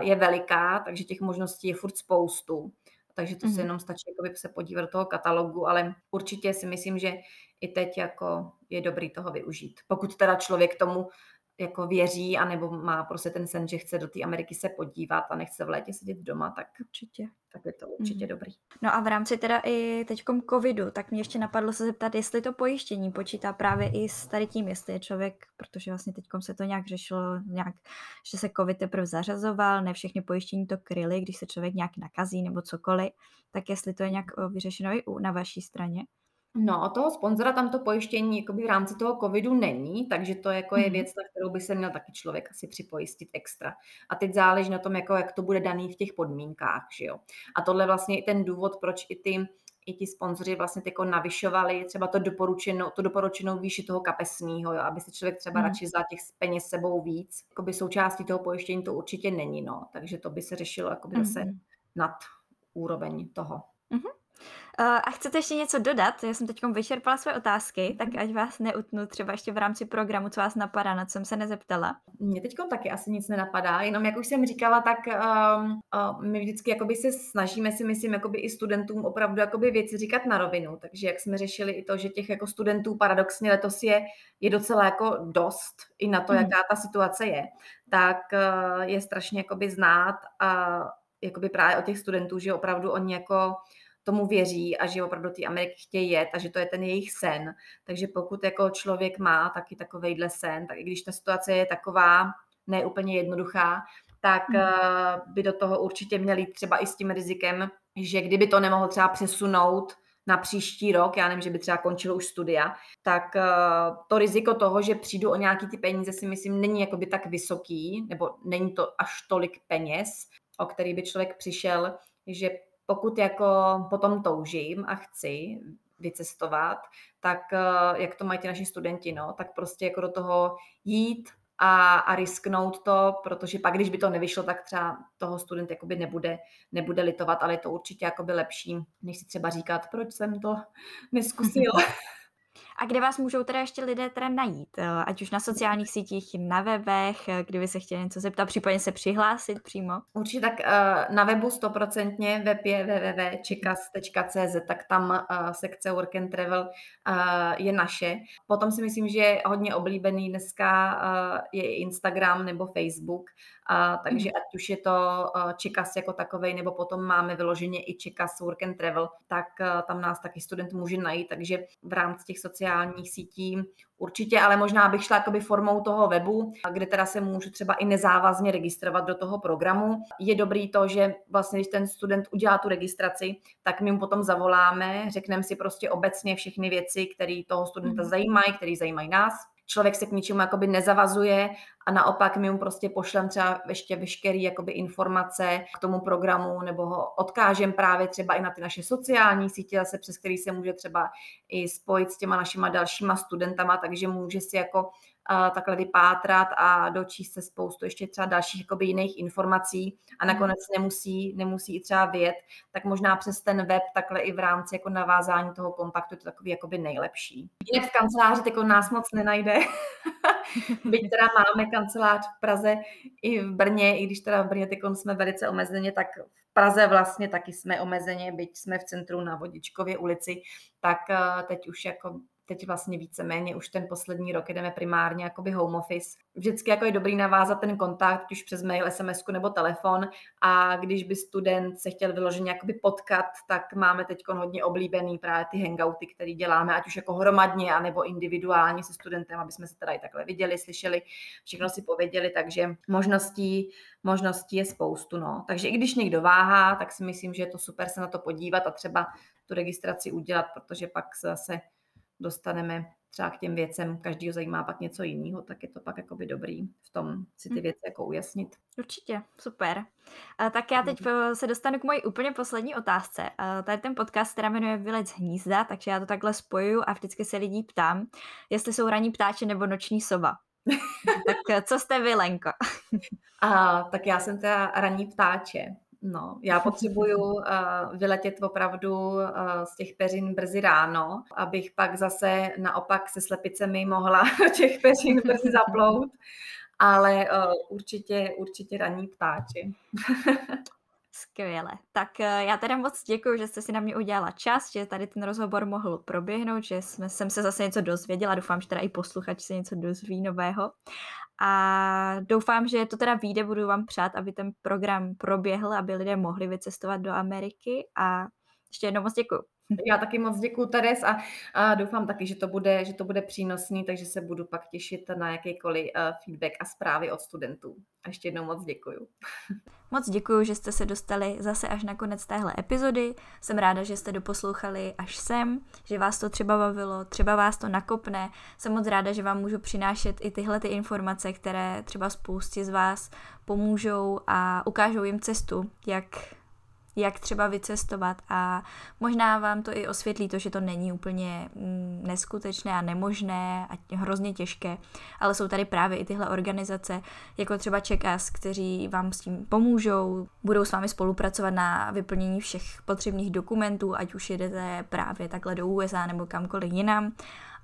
je veliká, takže těch možností je furt spoustu. Takže to mm-hmm. se jenom stačí jakoby se podívat do toho katalogu, ale určitě si myslím, že i teď jako je dobrý toho využít. Pokud teda člověk tomu jako věří, anebo má prostě ten sen, že chce do té Ameriky se podívat a nechce v létě sedět doma, tak určitě. Tak je to určitě mm. dobrý. No a v rámci teda i teďkom covidu, tak mě ještě napadlo se zeptat, jestli to pojištění počítá právě i s tady tím, jestli je člověk, protože vlastně teďkom se to nějak řešilo, nějak, že se covid teprve zařazoval, ne všechny pojištění to kryly, když se člověk nějak nakazí nebo cokoliv, tak jestli to je nějak vyřešeno i na vaší straně. No, toho sponzora tam to pojištění jakoby v rámci toho covidu není, takže to jako je mhm. věc, na kterou by se měl taky člověk asi připojistit extra. A teď záleží na tom, jako, jak to bude daný v těch podmínkách, že jo. A tohle vlastně i ten důvod, proč i ty i ti sponzoři vlastně jako navyšovali třeba to doporučenou, to doporučenou výši toho kapesního, jo, aby si člověk třeba hmm. radši za těch peněz sebou víc. Jakoby součástí toho pojištění to určitě není, no. Takže to by se řešilo jakoby hmm. zase mhm. nad úroveň toho. Mm-hmm. Uh, a chcete ještě něco dodat? Já jsem teď vyčerpala své otázky, tak ať vás neutnu třeba ještě v rámci programu, co vás napadá, na co jsem se nezeptala. Mně teď taky asi nic nenapadá, jenom jak už jsem říkala, tak um, uh, my vždycky jakoby se snažíme si, myslím, jakoby i studentům opravdu jakoby věci říkat na rovinu. Takže jak jsme řešili i to, že těch jako studentů paradoxně letos je, je docela jako dost i na to, hmm. jaká ta situace je, tak uh, je strašně jakoby znát a jakoby právě od těch studentů, že opravdu oni jako tomu věří a že opravdu ty Ameriky chtějí jet a že to je ten jejich sen. Takže pokud jako člověk má taky takovejhle sen, tak i když ta situace je taková neúplně jednoduchá, tak hmm. by do toho určitě měli třeba i s tím rizikem, že kdyby to nemohl třeba přesunout na příští rok, já nevím, že by třeba končilo už studia, tak eh, to riziko toho, že přijdu o nějaký ty peníze, si myslím, není jakoby tak vysoký, nebo není to až tolik peněz, o který by člověk přišel, že pokud jako potom toužím a chci vycestovat, tak eh, jak to mají ti naši studenti, no, tak prostě jako do toho jít a, a risknout to, protože pak, když by to nevyšlo, tak třeba toho student jakoby nebude, nebude litovat, ale je to určitě jakoby lepší, než si třeba říkat, proč jsem to (laughs) neskusil. (laughs) A kde vás můžou teda ještě lidé teda najít? Eh, ať už na sociálních sítích, na webech, eh, kdyby se chtěli něco zeptat, případně se přihlásit přímo? Určitě tak eh, na webu stoprocentně, web je www.chikas.cz, tak tam sekce Work and Travel je naše. Potom si myslím, že hodně oblíbený dneska je Instagram nebo Facebook, a, takže mm. ať už je to uh, Čekas jako takovej, nebo potom máme vyloženě i Čekas Work and Travel, tak uh, tam nás taky student může najít, takže v rámci těch sociálních sítí určitě, ale možná bych šla jakoby formou toho webu, kde teda se můžu třeba i nezávazně registrovat do toho programu. Je dobrý to, že vlastně, když ten student udělá tu registraci, tak my mu potom zavoláme, řekneme si prostě obecně všechny věci, které toho studenta mm. zajímají, které zajímají nás člověk se k ničemu jakoby nezavazuje a naopak my mu prostě pošlem třeba ještě veškerý jakoby informace k tomu programu nebo ho odkážem právě třeba i na ty naše sociální sítě, zase přes který se může třeba i spojit s těma našima dalšíma studentama, takže může si jako takhle vypátrat a dočíst se spoustu ještě třeba dalších jakoby jiných informací a nakonec nemusí, nemusí i třeba vědět, tak možná přes ten web takhle i v rámci jako navázání toho kontaktu je to takový jakoby nejlepší. Jinak v kanceláři jako nás moc nenajde, (laughs) byť teda máme kancelář v Praze i v Brně, i když teda v Brně jsme velice omezeně, tak v Praze vlastně taky jsme omezeně, byť jsme v centru na Vodičkově ulici, tak eh, teď už jako teď vlastně víceméně už ten poslední rok jdeme primárně jakoby home office. Vždycky jako je dobrý navázat ten kontakt, už přes mail, SMS nebo telefon a když by student se chtěl vyloženě jakoby potkat, tak máme teď hodně oblíbený právě ty hangouty, které děláme, ať už jako hromadně, anebo individuálně se studentem, aby jsme se teda i takhle viděli, slyšeli, všechno si pověděli, takže možností, možností je spoustu. No. Takže i když někdo váhá, tak si myslím, že je to super se na to podívat a třeba tu registraci udělat, protože pak zase dostaneme třeba k těm věcem, každý zajímá pak něco jiného, tak je to pak jakoby dobrý v tom si ty hm. věci jako ujasnit. Určitě, super. A tak já teď se dostanu k mojí úplně poslední otázce. A tady ten podcast teda jmenuje Vylec hnízda, takže já to takhle spojuju a vždycky se lidí ptám, jestli jsou raní ptáče nebo noční sova. (laughs) tak co jste vy, Lenko? a, tak já jsem teda raní ptáče. No, já potřebuju uh, vyletět opravdu uh, z těch peřin brzy ráno, abych pak zase naopak se slepicemi mohla (laughs) těch peřin brzy zaplout, ale uh, určitě, určitě raní ptáči. (laughs) Skvěle. Tak já teda moc děkuji, že jste si na mě udělala čas, že tady ten rozhovor mohl proběhnout, že jsme, jsem se zase něco dozvěděla, doufám, že teda i posluchač se něco dozví nového. A doufám, že to teda vyjde, budu vám přát, aby ten program proběhl, aby lidé mohli vycestovat do Ameriky a ještě jednou moc děkuji. (laughs) Já taky moc děkuji, Teres, a, a doufám taky, že to, bude, že to bude přínosný, takže se budu pak těšit na jakýkoliv uh, feedback a zprávy od studentů. A ještě jednou moc děkuji. (laughs) Moc děkuji, že jste se dostali zase až na konec téhle epizody. Jsem ráda, že jste doposlouchali až sem, že vás to třeba bavilo, třeba vás to nakopne. Jsem moc ráda, že vám můžu přinášet i tyhle ty informace, které třeba spoustě z vás pomůžou a ukážou jim cestu, jak jak třeba vycestovat a možná vám to i osvětlí to, že to není úplně mm, neskutečné a nemožné a hrozně těžké, ale jsou tady právě i tyhle organizace, jako třeba Čekas, kteří vám s tím pomůžou, budou s vámi spolupracovat na vyplnění všech potřebných dokumentů, ať už jedete právě takhle do USA nebo kamkoliv jinam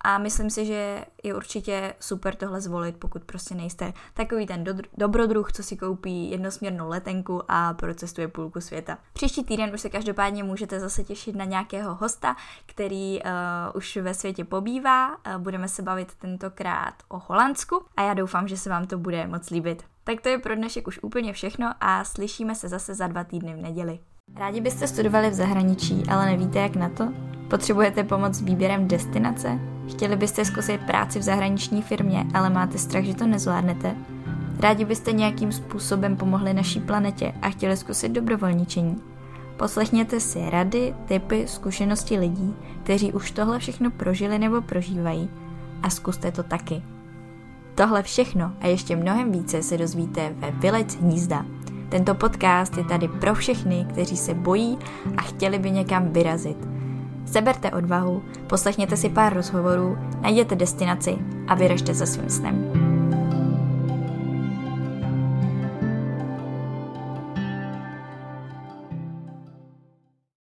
a myslím si, že je určitě super tohle zvolit, pokud prostě nejste takový ten do- dobrodruh, co si koupí jednosměrnou letenku a procestuje půlku světa. Příští týden už se každopádně můžete zase těšit na nějakého hosta, který uh, už ve světě pobývá. Uh, budeme se bavit tentokrát o Holandsku a já doufám, že se vám to bude moc líbit. Tak to je pro dnešek už úplně všechno a slyšíme se zase za dva týdny v neděli. Rádi byste studovali v zahraničí, ale nevíte jak na to? Potřebujete pomoc s výběrem destinace? Chtěli byste zkusit práci v zahraniční firmě, ale máte strach, že to nezvládnete? Rádi byste nějakým způsobem pomohli naší planetě a chtěli zkusit dobrovolničení? Poslechněte si rady, typy, zkušenosti lidí, kteří už tohle všechno prožili nebo prožívají a zkuste to taky. Tohle všechno a ještě mnohem více se dozvíte ve Vylec hnízda. Tento podcast je tady pro všechny, kteří se bojí a chtěli by někam vyrazit – Seberte odvahu, poslechněte si pár rozhovorů, najděte destinaci a vyražte se svým snem.